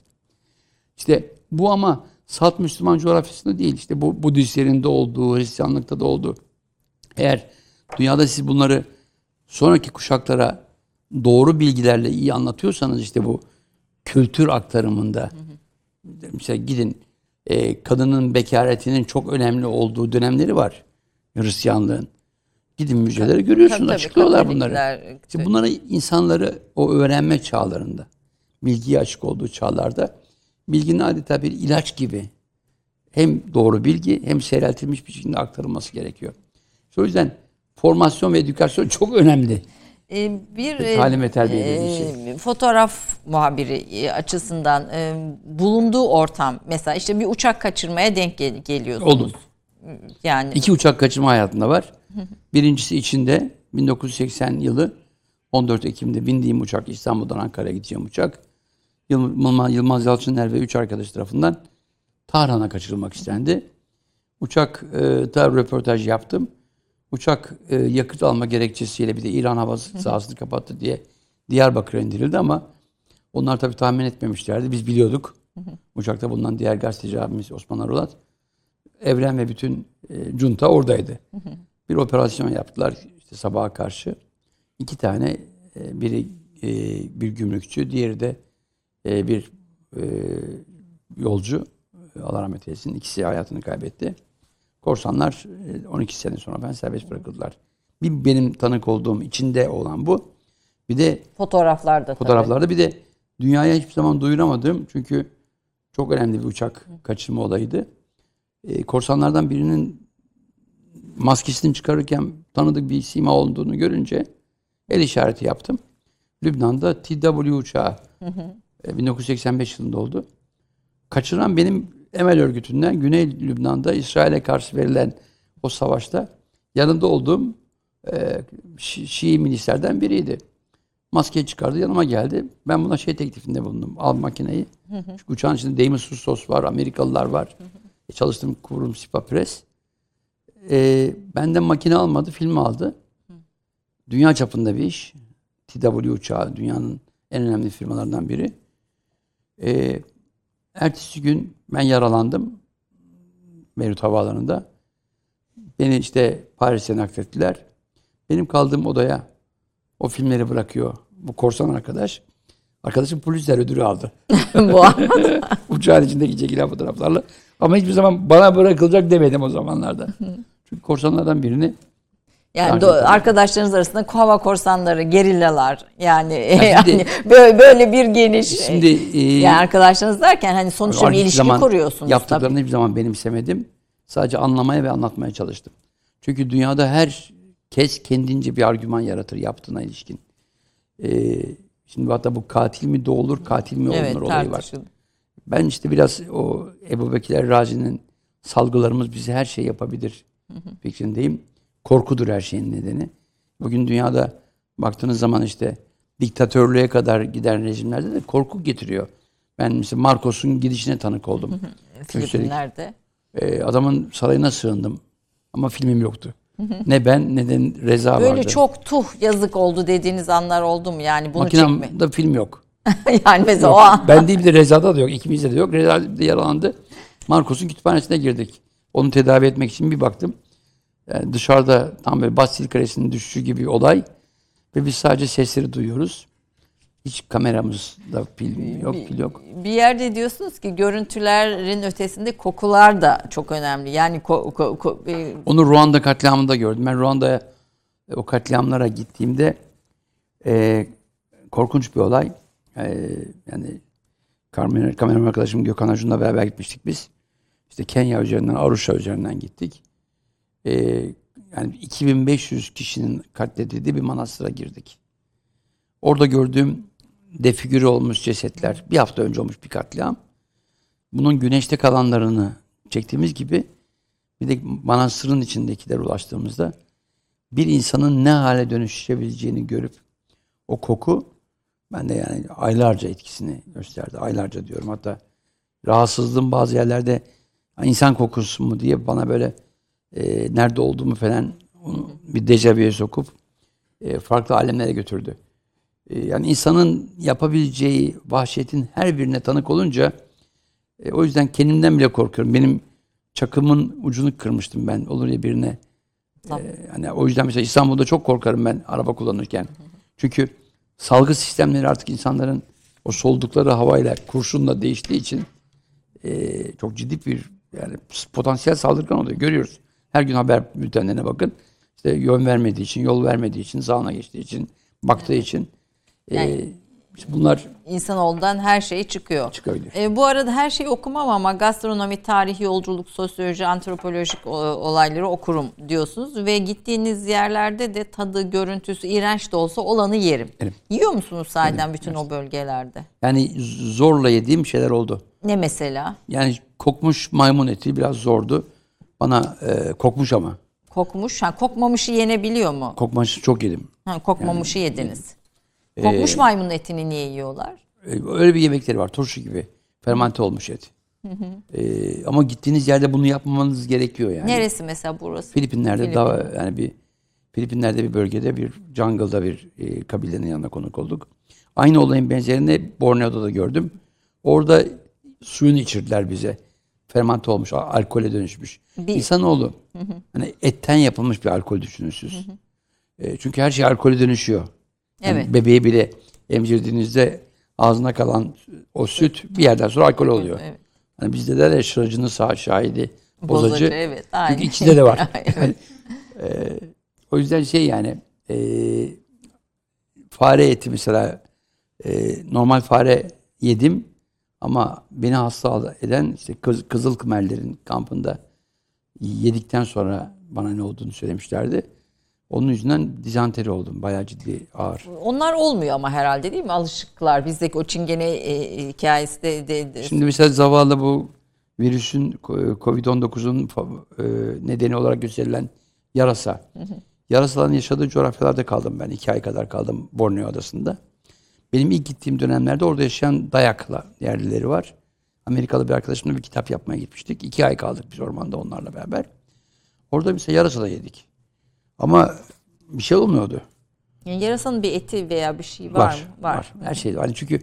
İşte bu ama salt Müslüman coğrafyasında değil. İşte bu Budistlerin de olduğu, Hristiyanlıkta da olduğu. Eğer dünyada siz bunları sonraki kuşaklara doğru bilgilerle iyi anlatıyorsanız işte bu kültür aktarımında mesela gidin e, kadının bekaretinin çok önemli olduğu dönemleri var Hristiyanlığın. Gidin müzeleri görüyorsunuz, Tabii, tabii, açıklıyorlar bunları. Katolikler, İşte bunları insanları o öğrenme çağlarında, bilgiye açık olduğu çağlarda bilginin adeta bir ilaç gibi hem doğru bilgi hem seyreltilmiş bir şekilde aktarılması gerekiyor. İşte o yüzden formasyon ve edükasyon çok önemli. Ee, bir talim ve terbiye e, şey. fotoğraf muhabiri e, açısından e, bulunduğu ortam mesela işte bir uçak kaçırmaya denk gel- geliyorsunuz. Oldum. Yani İki uçak kaçırma hayatında var. Birincisi içinde 1980 yılı 14 Ekim'de bindiğim uçak İstanbul'dan Ankara'ya gideceğim uçak. Yılmaz, Yılmaz Yalçıner ve üç arkadaş tarafından Tahran'a kaçırılmak istendi. Uçak e, röportaj yaptım. Uçak e, yakıt alma gerekçesiyle bir de İran hava sahasını kapattı diye Diyarbakır'a indirildi ama onlar tabii tahmin etmemişlerdi. Biz biliyorduk. Uçakta bulunan diğer gazeteci abimiz Osman Arulat. Evren ve bütün e, junta oradaydı. Bir operasyon yaptılar işte sabaha karşı. İki tane e, biri e, bir gümrükçü, diğeri de e, bir e, yolcu. Allah rahmet eylesin. İkisi hayatını kaybetti. Korsanlar e, 12 sene sonra ben serbest bırakıldılar. Bir benim tanık olduğum içinde olan bu. Bir de fotoğraflarda tabii. fotoğraflarda bir de dünyaya hiçbir zaman duyuramadığım çünkü çok önemli bir uçak kaçırma olayıydı. E, korsanlardan birinin maskesini çıkarırken tanıdık bir sima olduğunu görünce el işareti yaptım. Lübnan'da TW uçağı e, 1985 yılında oldu. Kaçıran benim Emel örgütünden Güney Lübnan'da İsrail'e karşı verilen o savaşta yanında olduğum e, Şi- Şii milislerden biriydi. Maskeyi çıkardı yanıma geldi. Ben buna şey teklifinde bulundum. Al makineyi. Çünkü uçağın içinde Damon Sus var, Amerikalılar var. E, çalıştığım kurum Sipa Press. E, benden makine almadı, film aldı. Dünya çapında bir iş. TW uçağı dünyanın en önemli firmalarından biri. E, ertesi gün ben yaralandım. Beyrut Havaalanı'nda. Beni işte Paris'e naklettiler. Benim kaldığım odaya o filmleri bırakıyor. Bu korsan arkadaş. Arkadaşım Pulitzer ödülü aldı. Bu Uçağın içindeki çekilen fotoğraflarla. Ama hiçbir zaman bana bırakılacak demedim o zamanlarda. Çünkü korsanlardan birini Yani do- arkadaşlarınız arasında hava korsanları, gerillalar yani şimdi- yani böyle, böyle bir geniş Şimdi e, yani arkadaşlarınız derken hani sonuçta bir ilişki zaman kuruyorsunuz Yaptıklarını tabii. hiçbir zaman benimsemedim. Sadece anlamaya ve anlatmaya çalıştım. Çünkü dünyada her kes kendince bir argüman yaratır yaptığına ilişkin. Ee, şimdi hatta bu katil mi doğulur, katil mi olunur Evet olayı var. Ben işte biraz o Ebu Bekir Razi'nin salgılarımız bize her şey yapabilir fikrindeyim. Korkudur her şeyin nedeni. Bugün dünyada baktığınız zaman işte diktatörlüğe kadar giden rejimlerde de korku getiriyor. Ben mesela Marcos'un gidişine tanık oldum. Üstelik Filipinler'de. E, adamın sarayına sığındım. Ama filmim yoktu. Ne ben ne de Reza Böyle vardı. çok tuh yazık oldu dediğiniz anlar oldu mu? Yani bunu çekme. Makinamda film yok. yani mesela Yok. o an. Ben değil bir de Reza'da da yok. İkimizde de yok. Reza de yaralandı. Marcos'un kütüphanesine girdik. Onu tedavi etmek için bir baktım. Yani dışarıda tam böyle Bastil Kalesi'nin düşüşü gibi bir olay. Ve biz sadece sesleri duyuyoruz. Hiç kameramızda pil yok, pil yok. Bir yerde diyorsunuz ki görüntülerin ötesinde kokular da çok önemli. Yani ko, ko, ko- e, Onu Ruanda katliamında gördüm. Ben Ruanda'ya e, o katliamlara gittiğimde e, korkunç bir olay. E, yani kameraman, kameraman arkadaşım Gökhan Acun'la beraber gitmiştik biz. İşte Kenya üzerinden, Arusha üzerinden gittik. E, yani 2500 kişinin katledildiği bir manastıra girdik. Orada gördüğüm defigüre olmuş cesetler. Bir hafta önce olmuş bir katliam. Bunun güneşte kalanlarını çektiğimiz gibi bir de manastırın içindekiler ulaştığımızda bir insanın ne hale dönüşebileceğini görüp o koku ben de yani aylarca etkisini gösterdi. Aylarca diyorum. Hatta rahatsızlığım bazı yerlerde "Ha, insan kokusu mu diye bana böyle e, nerede olduğumu falan onu bir dejavuya sokup e, farklı alemlere götürdü. E, yani insanın yapabileceği vahşetin her birine tanık olunca e, o yüzden kendimden bile korkuyorum. Benim çakımın ucunu kırmıştım ben. Olur ya birine. Tamam. E, hani o yüzden mesela İstanbul'da çok korkarım ben araba kullanırken. Çünkü salgı sistemleri artık insanların o soldukları havayla, kurşunla değiştiği için e, çok ciddi bir yani potansiyel saldırgan oluyor. Görüyoruz. Her gün haber bültenlerine bakın. İşte yön vermediği için, yol vermediği için, sağına geçtiği için, baktığı için e, Yani- işte bunlar insanoğlundan her şey çıkıyor. çıkabilir. E, bu arada her şeyi okumam ama gastronomi, tarih, yolculuk, sosyoloji, antropolojik olayları okurum diyorsunuz. Ve gittiğiniz yerlerde de tadı, görüntüsü iğrenç de olsa olanı yerim. Yerim. Yiyor musunuz sahiden bütün o bölgelerde? Yani zorla yediğim şeyler oldu. Ne mesela? Yani kokmuş maymun eti biraz zordu. Bana e, kokmuş ama. Kokmuş. Ha, kokmamışı yenebiliyor mu? Kokmuş çok yedim. Ha, kokmamışı yediniz. Kokmuş maymunun etini niye yiyorlar? E, öyle bir yemekleri var. Turşu gibi. Fermente olmuş et. E, ama gittiğiniz yerde bunu yapmamanız gerekiyor yani. Neresi mesela burası? Filipinler'de Filipin. daha yani bir Filipinler'de bir bölgede bir jungle'da bir e, kabilenin yanına konuk olduk. Aynı olayın benzerini Borneo'da da gördüm. Orada suyunu içirdiler bize. Fermante olmuş, alkole dönüşmüş. Bir- İnsanoğlu hani etten yapılmış bir alkol düşünün siz. E, çünkü her şey alkole dönüşüyor. Yani Evet. Bebeği bile emzirdiğinizde ağzına kalan o süt bir yerden sonra alkol oluyor. Evet. Hani bizde de şıracının sağ şahidi, bozacı. Bozacı, evet. Aynı. Çünkü ikide de var. Evet. Ee, o yüzden şey yani e, fare eti mesela e, normal fare yedim ama beni hasta eden işte Kız, Kızıl Kımerlerin kampında yedikten sonra bana ne olduğunu söylemişlerdi. Onun yüzünden dizanteri oldum. Bayağı ciddi ağır. Onlar olmuyor ama herhalde değil mi? Alışıklar. Bizdeki o çingene e, hikayesi de, de, de- Şimdi mesela zavallı bu virüsün Covid-19'un fa- e, nedeni olarak gösterilen yarasa. Yarasaların yaşadığı coğrafyalarda kaldım ben. iki ay kadar kaldım Borneo Adası'nda. Benim ilk gittiğim dönemlerde orada yaşayan Dayakla yerlileri var. Amerikalı bir arkadaşımla bir kitap yapmaya gitmiştik. İki ay kaldık biz ormanda onlarla beraber. Orada mesela yarasa da yedik. Ama bir şey olmuyordu. Yani yarasanın bir eti veya bir şey var, mı? Var. Her şey var. Hani çünkü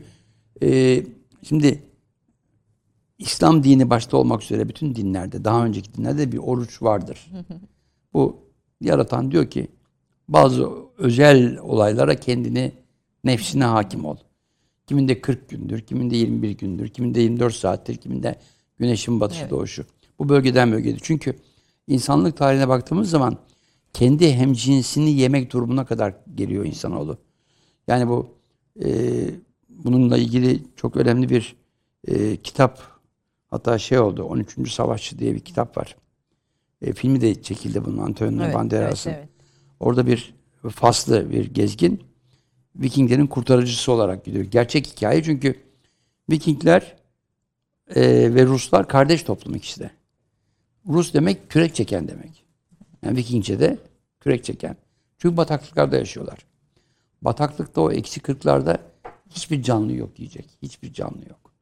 e, şimdi İslam dini başta olmak üzere bütün dinlerde, daha önceki dinlerde bir oruç vardır. Bu yaratan diyor ki bazı özel olaylara kendini nefsine hakim ol. Kiminde 40 gündür, kiminde 21 gündür, kiminde 24 saattir, kiminde güneşin batışı Evet. doğuşu. Bu bölgeden bölgede. Çünkü insanlık tarihine baktığımız zaman kendi hemcinsini yemek durumuna kadar geliyor insanoğlu. Yani bu e, bununla ilgili çok önemli bir e, kitap hatta şey oldu 13. Savaşçı diye bir kitap var. E, filmi de çekildi bunun Antonio Evet, Banderas'ın. evet, evet. Orada bir faslı bir gezgin Vikinglerin kurtarıcısı olarak gidiyor. Gerçek hikaye çünkü Vikingler e, ve Ruslar kardeş toplum ikisi de. Rus demek kürek çeken demek. Yani Vikingce'de kürek çeken. Çünkü bataklıklarda yaşıyorlar. Bataklıkta o eksi kırklarda hiçbir canlı yok yiyecek. Hiçbir canlı yok.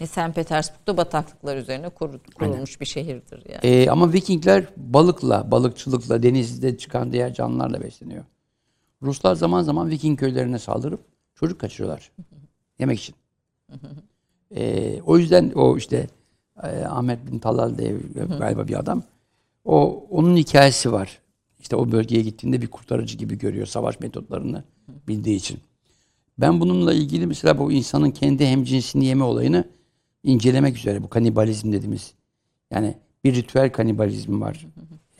E, St. Petersburg'da bataklıklar üzerine kur- kurulmuş bir şehirdir yani. Ee, ama Vikingler balıkla, balıkçılıkla, denizde çıkan diğer canlılarla besleniyor. Ruslar zaman zaman Viking köylerine saldırıp çocuk kaçırıyorlar. Yemek için. Ee, o yüzden o işte e, Ahmet bin Talal diye galiba bir adam. O onun hikayesi var. İşte o bölgeye gittiğinde bir kurtarıcı gibi görüyor savaş metotlarını bildiği için. Ben bununla ilgili mesela bu insanın kendi hemcinsini yeme olayını incelemek üzere bu kanibalizm dediğimiz yani bir ritüel kanibalizm var.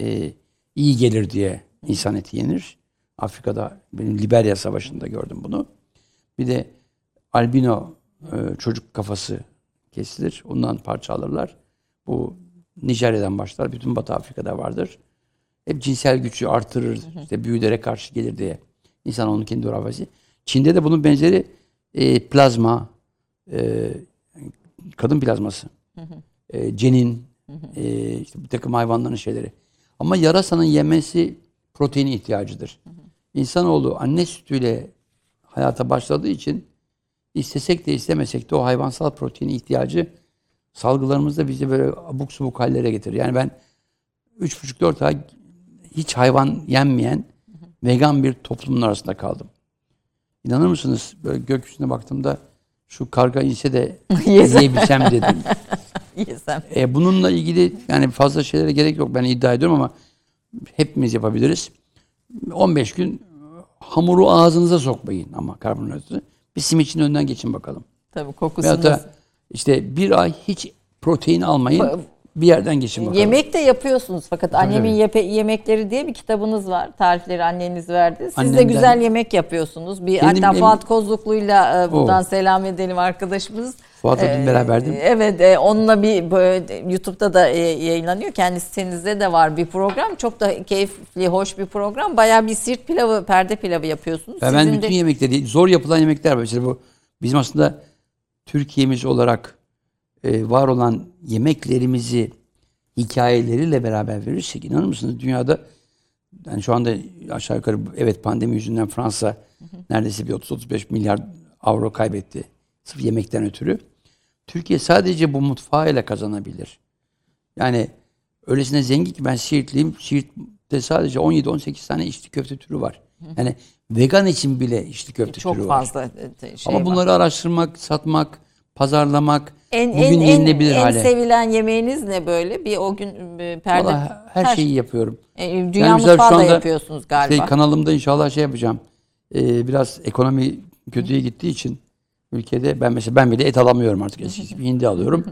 Ee, iyi gelir diye insan eti yenir. Afrika'da benim Liberya Savaşı'nda gördüm bunu. Bir de albino e, çocuk kafası kesilir. Ondan parça alırlar. Bu Nijerya'dan başlar. Bütün Batı Afrika'da vardır. Hep cinsel gücü artırır. işte büyülere karşı gelir diye. İnsan onun kendi hurafesi. Çin'de de bunun benzeri e, plazma, e, kadın plazması, e, cenin, e, işte bir takım hayvanların şeyleri. Ama yarasanın yemesi protein ihtiyacıdır. İnsanoğlu anne sütüyle hayata başladığı için istesek de istemesek de o hayvansal protein ihtiyacı salgılarımızda bizi böyle abuk subuk hallere getirir. Yani ben 3,5-4 ay hiç hayvan yenmeyen vegan bir toplumun arasında kaldım. İnanır mısınız? Böyle gökyüzüne baktığımda şu karga inse de yiyebilsem dedim. Yesem. E, bununla ilgili yani fazla şeylere gerek yok. Ben iddia ediyorum ama hepimiz yapabiliriz. 15 gün hamuru ağzınıza sokmayın ama karbonhidratı. Bir simitçinin önünden geçin bakalım. Tabii kokusunu. Veyahut da işte bir ay hiç protein almayın. Bir yerden geçin bakalım. Yemek de yapıyorsunuz fakat annemin yepe- yemekleri diye bir kitabınız var. Tarifleri anneniz verdi. Siz de Annemden- güzel yemek yapıyorsunuz. Bir Benim hatta Fuat Kozluklu'yla e, buradan O. selam edelim arkadaşımız. Fuat'la dün Ee, beraberdim. Evet, e, onunla bir böyle YouTube'da da e, yayınlanıyor. Kendi sitenizde de var bir program. Çok da keyifli, hoş bir program. Bayağı bir sirt pilavı, perde pilavı yapıyorsunuz. Ya ben Sizin bütün de- yemekleri, zor yapılan yemekler var. Mesela bu bizim aslında Türkiye'miz olarak e, var olan yemeklerimizi hikayeleriyle beraber verirsek inanır mısınız dünyada yani şu anda aşağı yukarı evet pandemi yüzünden Fransa neredeyse bir 30-35 milyar avro kaybetti. Sırf yemekten ötürü. Türkiye sadece bu mutfağıyla kazanabilir. Yani öylesine zengin ki ben Siirtliyim. Siirt'te sadece 17-18 tane içli köfte türü var. Yani vegan için bile içli köfte çok türü var. fazla e, şey Ama var. bunları araştırmak, satmak, pazarlamak en, bugün en, en, yenilebilir en hale. sevilen yemeğiniz ne böyle? Bir o gün e, perde Vallahi her, şeyi yapıyorum. E, dünya Yani mutfağı şu da anda yapıyorsunuz galiba. Şey, kanalımda inşallah şey yapacağım. Ee, biraz ekonomi kötüye gittiği için ülkede ben mesela ben bile et alamıyorum artık. Eskisi gibi hindi alıyorum.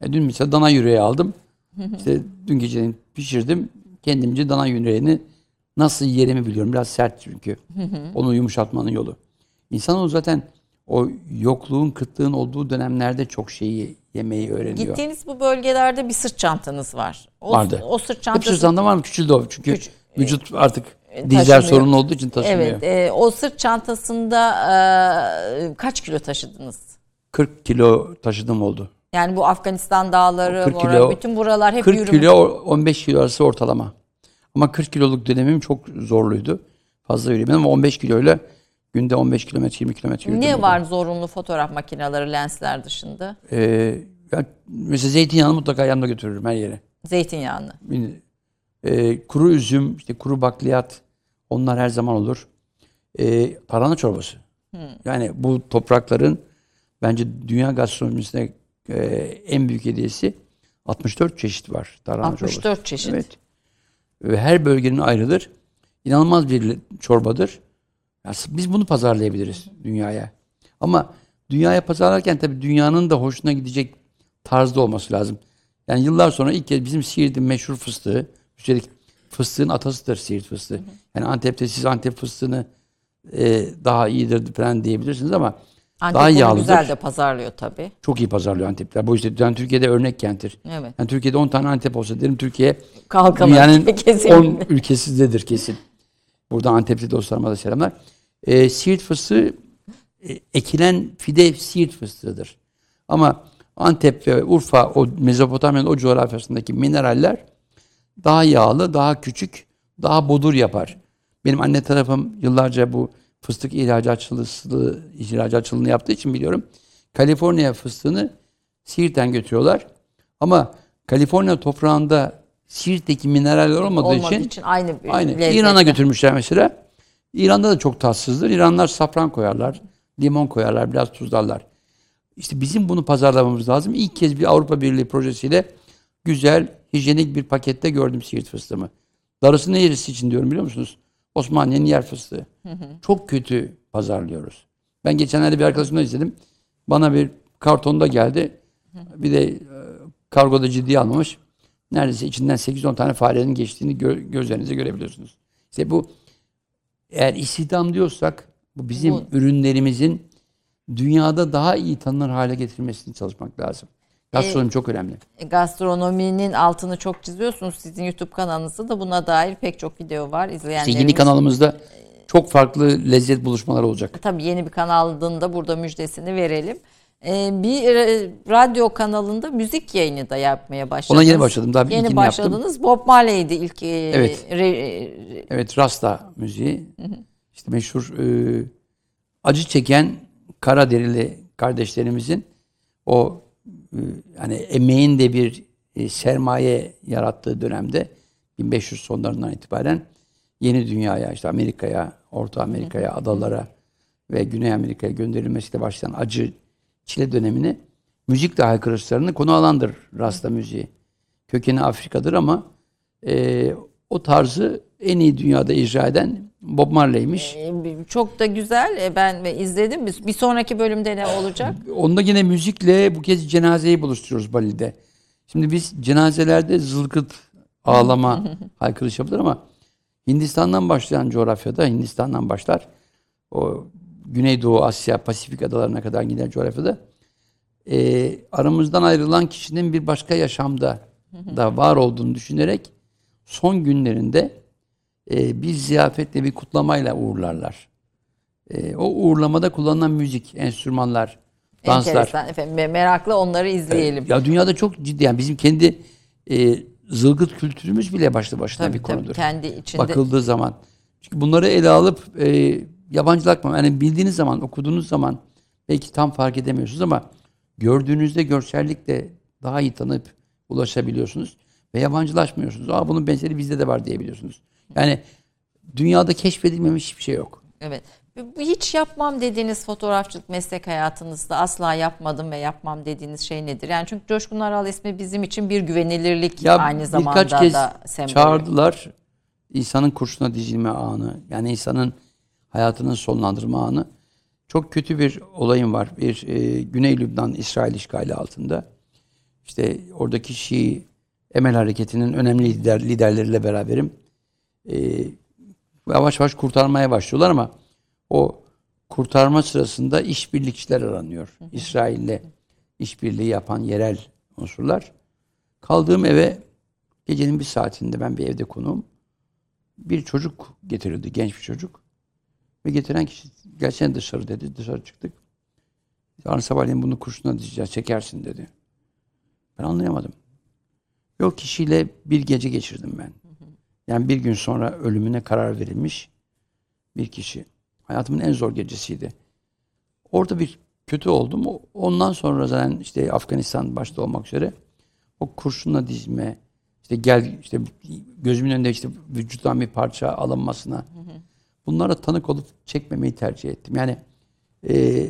E, dün mesela dana yüreği aldım. İşte dün geceden pişirdim. Kendimce dana yüreğini nasıl yerimi biliyorum. Biraz sert çünkü. Onu yumuşatmanın yolu. İnsanoğlu zaten o yokluğun, kıtlığın olduğu dönemlerde çok şeyi yemeyi öğreniyor. Gittiğiniz bu bölgelerde bir sırt çantanız var. O, Vardı. O sırt Hep çantası. sırtında var mı? Küçüldü o. Çünkü Küç- vücut artık e, dizler sorunlu olduğu için taşımıyor. Evet. e, o sırt çantasında e, kaç kilo taşıdınız? 40 kilo taşıdığım oldu. Yani bu Afganistan dağları, 40 bu kilo- bütün buralar hep 40 yürüme. kilo 15 kilo arası ortalama. Ama 40 kiloluk dönemim çok zorluydu. Fazla yürüyemedim ama 15 kiloyla günde 15 kilometre 20 kilometre yürüdüm. Ne var zorunlu fotoğraf makineleri, lensler dışında? Ee, ya mesela zeytinyağını mutlaka yanımda götürürüm her yere. Zeytinyağını. Ee, kuru üzüm, işte kuru bakliyat onlar her zaman olur. Ee, tarhana çorbası. Yani bu toprakların bence dünya gastronomisine e, en büyük hediyesi 64 çeşit var tarhana 64 çorbası. çeşit. Evet. Ve her bölgenin ayrıdır. İnanılmaz bir çorbadır. Biz bunu pazarlayabiliriz dünyaya. Ama dünyaya pazarlarken tabii dünyanın da hoşuna gidecek tarzda olması lazım. Yani yıllar sonra ilk kez bizim Siirt'in meşhur fıstığı, üstelik fıstığın atasıdır Siirt fıstığı. Yani Antep'te siz Antep fıstığını e, daha iyidir falan diyebilirsiniz ama Antep daha yağlıdır. güzel de pazarlıyor tabii. Çok iyi pazarlıyor Antep'ler. Bu işte yani Türkiye'de örnek kenttir. Evet. Yani Türkiye'de 10 tane Antep olsa derim Türkiye Kalkamaz. Dünyanın Kesin. 10 ülkesindedir kesin. Burada Antepli dostlarıma da selamlar. Ee, Siirt fıstığı e, ekilen fide Siirt fıstığıdır. Ama Antep ve Urfa, o Mezopotamya'nın o coğrafyasındaki mineraller daha yağlı, daha küçük, daha bodur yapar. Benim anne tarafım yıllarca bu fıstık ihracatçılığı, ihracatçılığını yaptığı için biliyorum. Kaliforniya fıstığını Siirt'ten götürüyorlar. Ama Kaliforniya toprağında Siirt'teki mineraller olmadığı, Olmadığı için, için aynı bir aynı. İran'a götürmüşler mesela. İran'da da çok tatsızdır. İranlar safran koyarlar, limon koyarlar, biraz tuzlarlar. İşte bizim bunu pazarlamamız lazım. İlk kez bir Avrupa Birliği projesiyle güzel, hijyenik bir pakette gördüm Siirt fıstığımı. Darısı neresi için diyorum biliyor musunuz? Osmaniye'nin yer fıstığı. Çok kötü pazarlıyoruz. Ben geçenlerde bir arkadaşımdan izledim. Bana bir kartonda geldi. Bir de e, kargoda ciddiye almamış. Neredeyse içinden 8-10 tane farenin geçtiğini gö- gözlerinize görebiliyorsunuz. İşte bu eğer istihdam diyorsak bu bizim Bu- ürünlerimizin dünyada daha iyi tanınır hale getirmesini çalışmak lazım. Gastronomi çok önemli. E, gastronominin altını çok çiziyorsunuz. Sizin YouTube kanalınızda da buna dair pek çok video var İşte izleyenlerimiz. yeni kanalımızda çok farklı lezzet buluşmaları olacak. Tabii yeni bir kanalın da burada müjdesini verelim. E, bir e, radyo kanalında müzik yayını da yapmaya başladınız. Ona yeni başladım, daha bir Yeni başladınız. Bob Marley'di ilk. e, Evet. re- Evet Rasta müziği. İşte meşhur e, acı çeken Karaderili kardeşlerimizin o e, yani emeğin de bir e, sermaye yarattığı dönemde 1500 sonlarından itibaren yeni dünyaya işte Amerika'ya, Orta Amerika'ya, adalara ve Güney Amerika'ya gönderilmesiyle başlayan acı çile dönemini müzikle haykırışlarını konu alandır Rasta müziği. Kökeni Afrika'dır ama e, o tarzı en iyi dünyada icra eden Bob Marley'miş. e, çok da güzel. E, ben izledim. Bir bir sonraki bölümde ne olacak? Onda yine müzikle bu kez cenazeyi buluşturuyoruz Bali'de. Şimdi biz cenazelerde zılgıt, ağlama, haykırış yapılır ama Hindistan'dan başlayan coğrafyada, Hindistan'dan başlar. O Güneydoğu Asya, Pasifik adalarına kadar giden coğrafyada e, aramızdan ayrılan kişinin bir başka yaşamda da var olduğunu düşünerek son günlerinde e, bir ziyafetle bir kutlamayla uğurlarlar. E, o uğurlamada kullanılan müzik, enstrümanlar, danslar. Enteresan efendim. Me- Meraklı onları izleyelim. Ya dünyada çok ciddi yani bizim kendi e, zılgıt kültürümüz bile başlı başına tabii, bir tabii, konudur. kendi içinde. Bakıldığı zaman. Çünkü bunları ele alıp e, yabancılatma. Yani bildiğiniz zaman, okuduğunuz zaman belki tam fark edemiyorsunuz ama gördüğünüzde görsellikle daha iyi tanıp ulaşabiliyorsunuz ve yabancılaşmıyorsunuz. Aa bunun benzeri bizde de var diyebiliyorsunuz. Yani dünyada keşfedilmemiş hiçbir şey yok. Evet. Hiç yapmam dediğiniz fotoğrafçılık meslek hayatınızda asla yapmadım ve yapmam dediğiniz şey nedir? Yani çünkü Coşkun Aral ismi bizim için bir güvenilirlik Ya aynı zamanda birkaç kez da sembolü. çağırdılar. İnsanın kurşuna dizilme anı, yani insanın hayatının sonlandırma anı. Çok kötü bir olayım var. Bir e, Güney Lübnan İsrail işgali altında. İşte oradaki Şii Emel Hareketi'nin önemli lider, liderleriyle beraberim. E, yavaş yavaş kurtarmaya başlıyorlar ama o kurtarma sırasında işbirlikçiler aranıyor. İsrail'le işbirliği yapan yerel unsurlar. Kaldığım eve gecenin bir saatinde ben bir evde konuğum. Bir çocuk getirildi, genç bir çocuk. Ve getiren kişi gelsene dışarı dedi. Dışarı çıktık. Yarın sabahleyin bunu kurşuna dizeceğiz, çekersin dedi. Ben anlayamadım. Yok kişiyle bir gece geçirdim ben. Yani bir gün sonra ölümüne karar verilmiş bir kişi. Hayatımın en zor gecesiydi. Orada bir kötü oldum. O- Ondan sonra zaten işte Afganistan başta olmak üzere o kurşunla dizme, işte gel işte gözümün önünde işte vücuttan bir parça alınmasına bunlara tanık olup çekmemeyi tercih ettim. Yani e,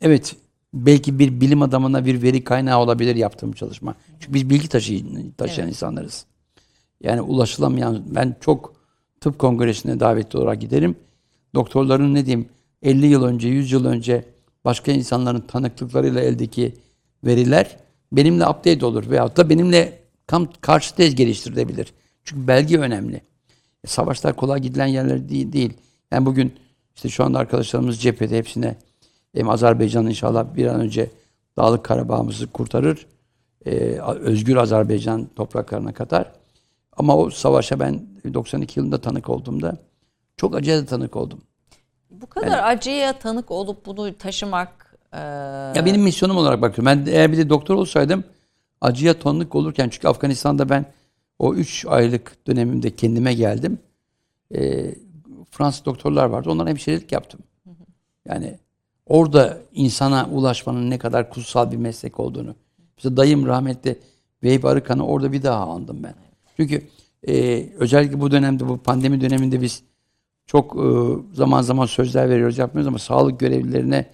evet belki bir bilim adamına bir veri kaynağı olabilir yaptığım çalışma. Çünkü biz bilgi taşı, taşıyan insanlarız. Yani ulaşılamayan ben çok tıp kongresine davetli olarak giderim. Doktorların ne diyeyim 50 yıl önce, 100 yıl önce başka insanların tanıklıklarıyla eldeki veriler benimle update olur veyahut da benimle tam karşı tez geliştirilebilir. Çünkü belge önemli. E, savaşlar kolay gidilen yerler değil, değil. Yani bugün işte şu anda arkadaşlarımız cephede hepsine hem Azerbaycan inşallah bir an önce Dağlık Karabağ'ımızı kurtarır. E, özgür Azerbaycan topraklarına katar. Ama o savaşa ben 92 yılında tanık olduğumda çok acıya tanık oldum. Bu kadar acıya tanık olup bunu taşımak e, Ya benim misyonum olarak bakıyorum. Ben eğer bir de doktor olsaydım acıya tanık olurken çünkü Afganistan'da ben o 3 aylık dönemimde kendime geldim. Ee, Fransız doktorlar vardı. Onlara hemşirelik yaptım. Yani orada insana ulaşmanın ne kadar kutsal bir meslek olduğunu Mesela dayım rahmetli Vehbi Arıkan'ı orada bir daha andım ben. Çünkü e, özellikle bu dönemde, bu pandemi döneminde biz çok e, zaman zaman sözler veriyoruz, yapmıyoruz ama sağlık görevlilerine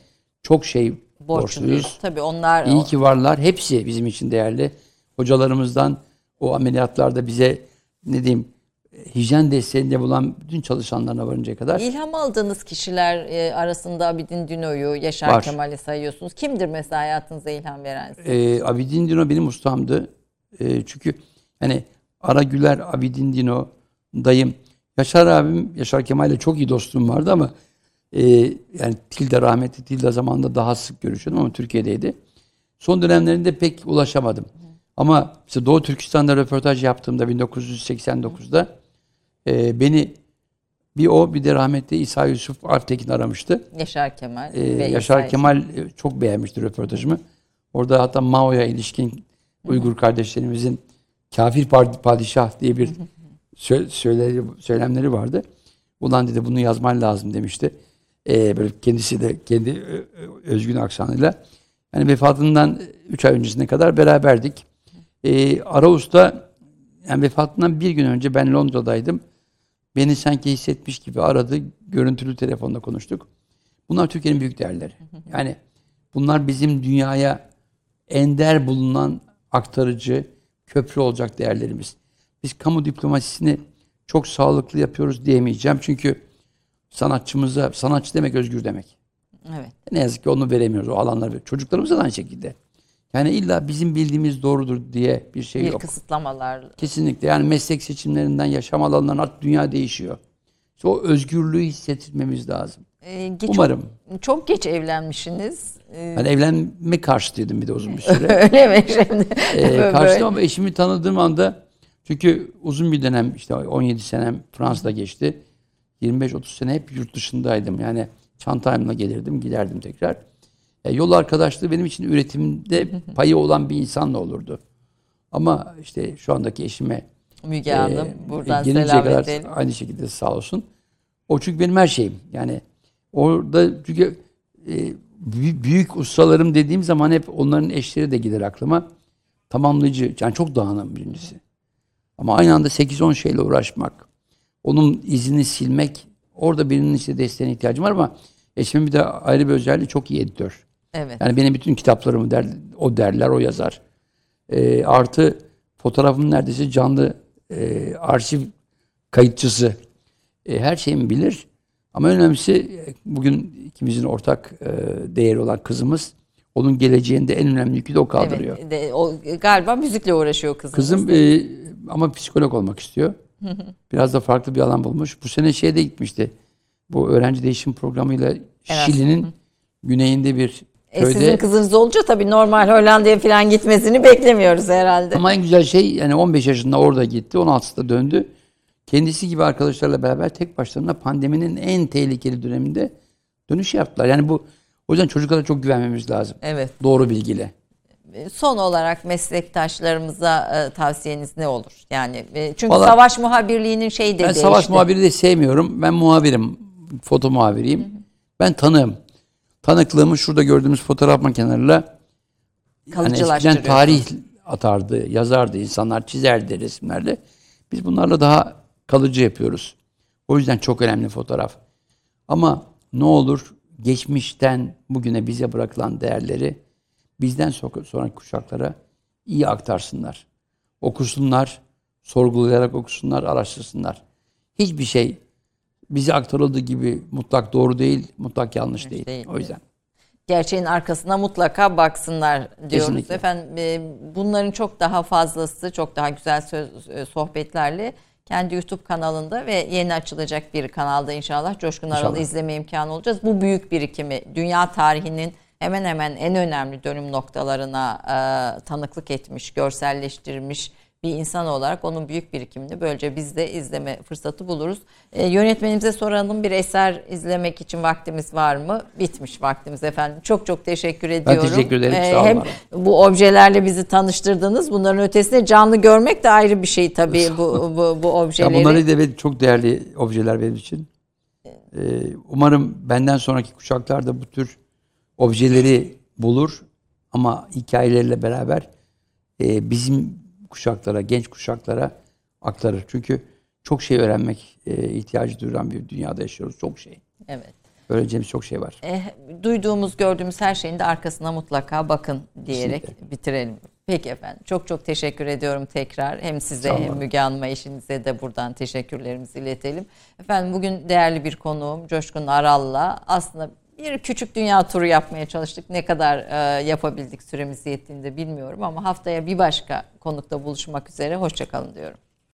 çok şey borçluyuz. Borçluyuz. Tabii onlar İyi ki varlar. Hepsi bizim için değerli. Hocalarımızdan o ameliyatlarda bize ne diyeyim hijyen desteğinde bulan bütün çalışanlarına varıncaya kadar İlham aldığınız kişiler e, arasında Abidin Dino'yu, Yaşar Var. Kemal'i sayıyorsunuz. Kimdir mesela hayatınıza ilham veren? Ee, Abidin Dino benim ustamdı. Ee, çünkü hani Ara Güler, Abidin Dino, dayım. Yaşar abim, Yaşar Kemal'le çok iyi dostluğum vardı ama e, yani Tilda rahmetli Tilda zamanında daha sık görüşüyordum ama Türkiye'deydi. Son dönemlerinde pek ulaşamadım. Ama işte Doğu Türkistan'da röportaj yaptığımda 1989'da e, beni bir o bir de rahmetli İsa Yusuf Alptekin aramıştı. Yaşar Kemal Ee, Yaşar İsa Kemal e, çok beğenmişti röportajımı. Orada hatta Mao'ya ilişkin Uygur kardeşlerimizin kafir padişah diye bir sö- söyleri, söylemleri vardı. Ulan dedi bunu yazman lazım demişti. Ee, böyle kendisi de kendi ö- ö- özgün aksanıyla. Yani vefatından 3 ay öncesine kadar beraberdik. Ee, Araus'ta yani vefatından bir gün önce ben Londra'daydım. Beni sanki hissetmiş gibi aradı. Görüntülü telefonda konuştuk. Bunlar Türkiye'nin büyük değerleri. Yani bunlar bizim dünyaya ender bulunan aktarıcı, köprü olacak değerlerimiz. Biz kamu diplomasisini çok sağlıklı yapıyoruz diyemeyeceğim. Çünkü sanatçımıza, sanatçı demek özgür demek. Evet. Ne yazık ki onu veremiyoruz o alanları. Çocuklarımıza da aynı şekilde. Yani illa bizim bildiğimiz doğrudur diye bir şey Bir yok. kısıtlamalar. Kesinlikle. Yani meslek seçimlerinden yaşam alanlarına artık dünya değişiyor. İşte o özgürlüğü hissettirmemiz lazım. Ee, ge- Umarım. Çok, çok geç evlenmişsiniz. Ee, Ben evlenme karşıtıydım bir de uzun bir süre. öyle mi şimdi? Ee, karşıtım ama eşimi tanıdığım anda çünkü uzun bir dönem işte 17 senem Fransa'da geçti. 25-30 sene hep yurt dışındaydım. Yani çantayla gelirdim, giderdim tekrar. E, yol arkadaşlığı benim için üretimde payı olan bir insanla olurdu. Ama işte şu andaki eşime Müge Hanım e, buradan selam kadar edelim. aynı şekilde sağ olsun. O çünkü benim her şeyim. Yani orada çünkü e, büyük, ustalarım dediğim zaman hep onların eşleri de gelir aklıma. Tamamlayıcı. Yani çok dağınım birincisi. Ama aynı anda 8-10 şeyle uğraşmak. Onun izini silmek. Orada birinin işte desteğine ihtiyacım var ama eşimin bir de ayrı bir özelliği çok iyi editör. Evet. Yani benim bütün kitaplarımı der, o derler, o yazar. Ee, artı fotoğrafımın neredeyse canlı e, arşiv kayıtçısı. E, her şeyimi bilir. Ama en önemlisi e, bugün ikimizin ortak e, değeri olan kızımız. Onun geleceğinde en önemli yükü de o kaldırıyor. Evet, de, o, galiba müzikle uğraşıyor kızınız. Kızım e, ama psikolog olmak istiyor. Biraz da farklı bir alan bulmuş. Bu sene şeye de gitmişti. Bu öğrenci değişim programıyla Şili'nin güneyinde bir E, köyde. sizin kızınız olunca tabii normal Hollanda'ya falan gitmesini beklemiyoruz herhalde. Ama en güzel şey yani 15 yaşında orada gitti, 16'da döndü. Kendisi gibi arkadaşlarla beraber tek başlarına pandeminin en tehlikeli döneminde dönüş yaptılar. Yani bu o yüzden çocuklara çok güvenmemiz lazım. Evet. Doğru bilgiyle. Son olarak meslektaşlarımıza e, tavsiyeniz ne olur? Yani e, çünkü Vallahi- savaş muhabirliğinin şeyi de Ben değişti. savaş muhabiri de sevmiyorum. Ben muhabirim. Foto muhabiriyim. Ben tanığım. Tanıklığımı şurada gördüğümüz fotoğraf makineleriyle hani eskiden tarih atardı, yazardı, insanlar çizerdi resimlerle. Biz bunlarla daha kalıcı yapıyoruz. O yüzden çok önemli fotoğraf. Ama ne olur geçmişten bugüne bize bırakılan değerleri bizden so- sonraki kuşaklara iyi aktarsınlar. Okusunlar, sorgulayarak okusunlar, araştırsınlar. Hiçbir şey bize aktarıldığı gibi mutlak doğru değil, mutlak yanlış değil. değil. O yüzden. Gerçeğin arkasına mutlaka baksınlar diyoruz. Kesinlikle. Efendim e, bunların çok daha fazlası, çok daha güzel söz, e, sohbetlerle kendi YouTube kanalında ve yeni açılacak bir kanalda inşallah Coşkun Aral'ı izleme imkanı olacağız. Bu büyük birikimi dünya tarihinin hemen hemen en önemli dönüm noktalarına e, tanıklık etmiş, görselleştirmiş bir insan olarak onun büyük birikimini böylece biz de izleme fırsatı buluruz. E, yönetmenimize soralım bir eser izlemek için vaktimiz var mı? Bitmiş vaktimiz efendim. Çok çok teşekkür ediyorum. teşekkür ederim, E, sağ olun. hem bu objelerle bizi tanıştırdınız. Bunların ötesinde canlı görmek de ayrı bir şey tabii bu bu, bu Ya objeleri. bunları da çok değerli objeler benim için. Ee, umarım benden sonraki kuşaklar da bu tür objeleri bulur, Ama hikayeleriyle beraber e, bizim kuşaklara, genç kuşaklara aktarır. Çünkü çok şey öğrenmek e, ihtiyacı duyulan bir dünyada yaşıyoruz. Çok şey. Evet. Öğreneceğimiz çok şey var. Eh, duyduğumuz, gördüğümüz her şeyin de arkasına mutlaka bakın diyerek Kesinlikle. bitirelim. Peki efendim. Çok çok teşekkür ediyorum tekrar. Hem size hem Müge Hanım'a eşinize de buradan teşekkürlerimizi iletelim. Efendim bugün değerli bir konuğum Coşkun Aral'la aslında bir küçük dünya turu yapmaya çalıştık. Ne kadar e, yapabildik süremiz yettiğinde bilmiyorum ama haftaya bir başka konukta buluşmak üzere. Hoşçakalın diyorum.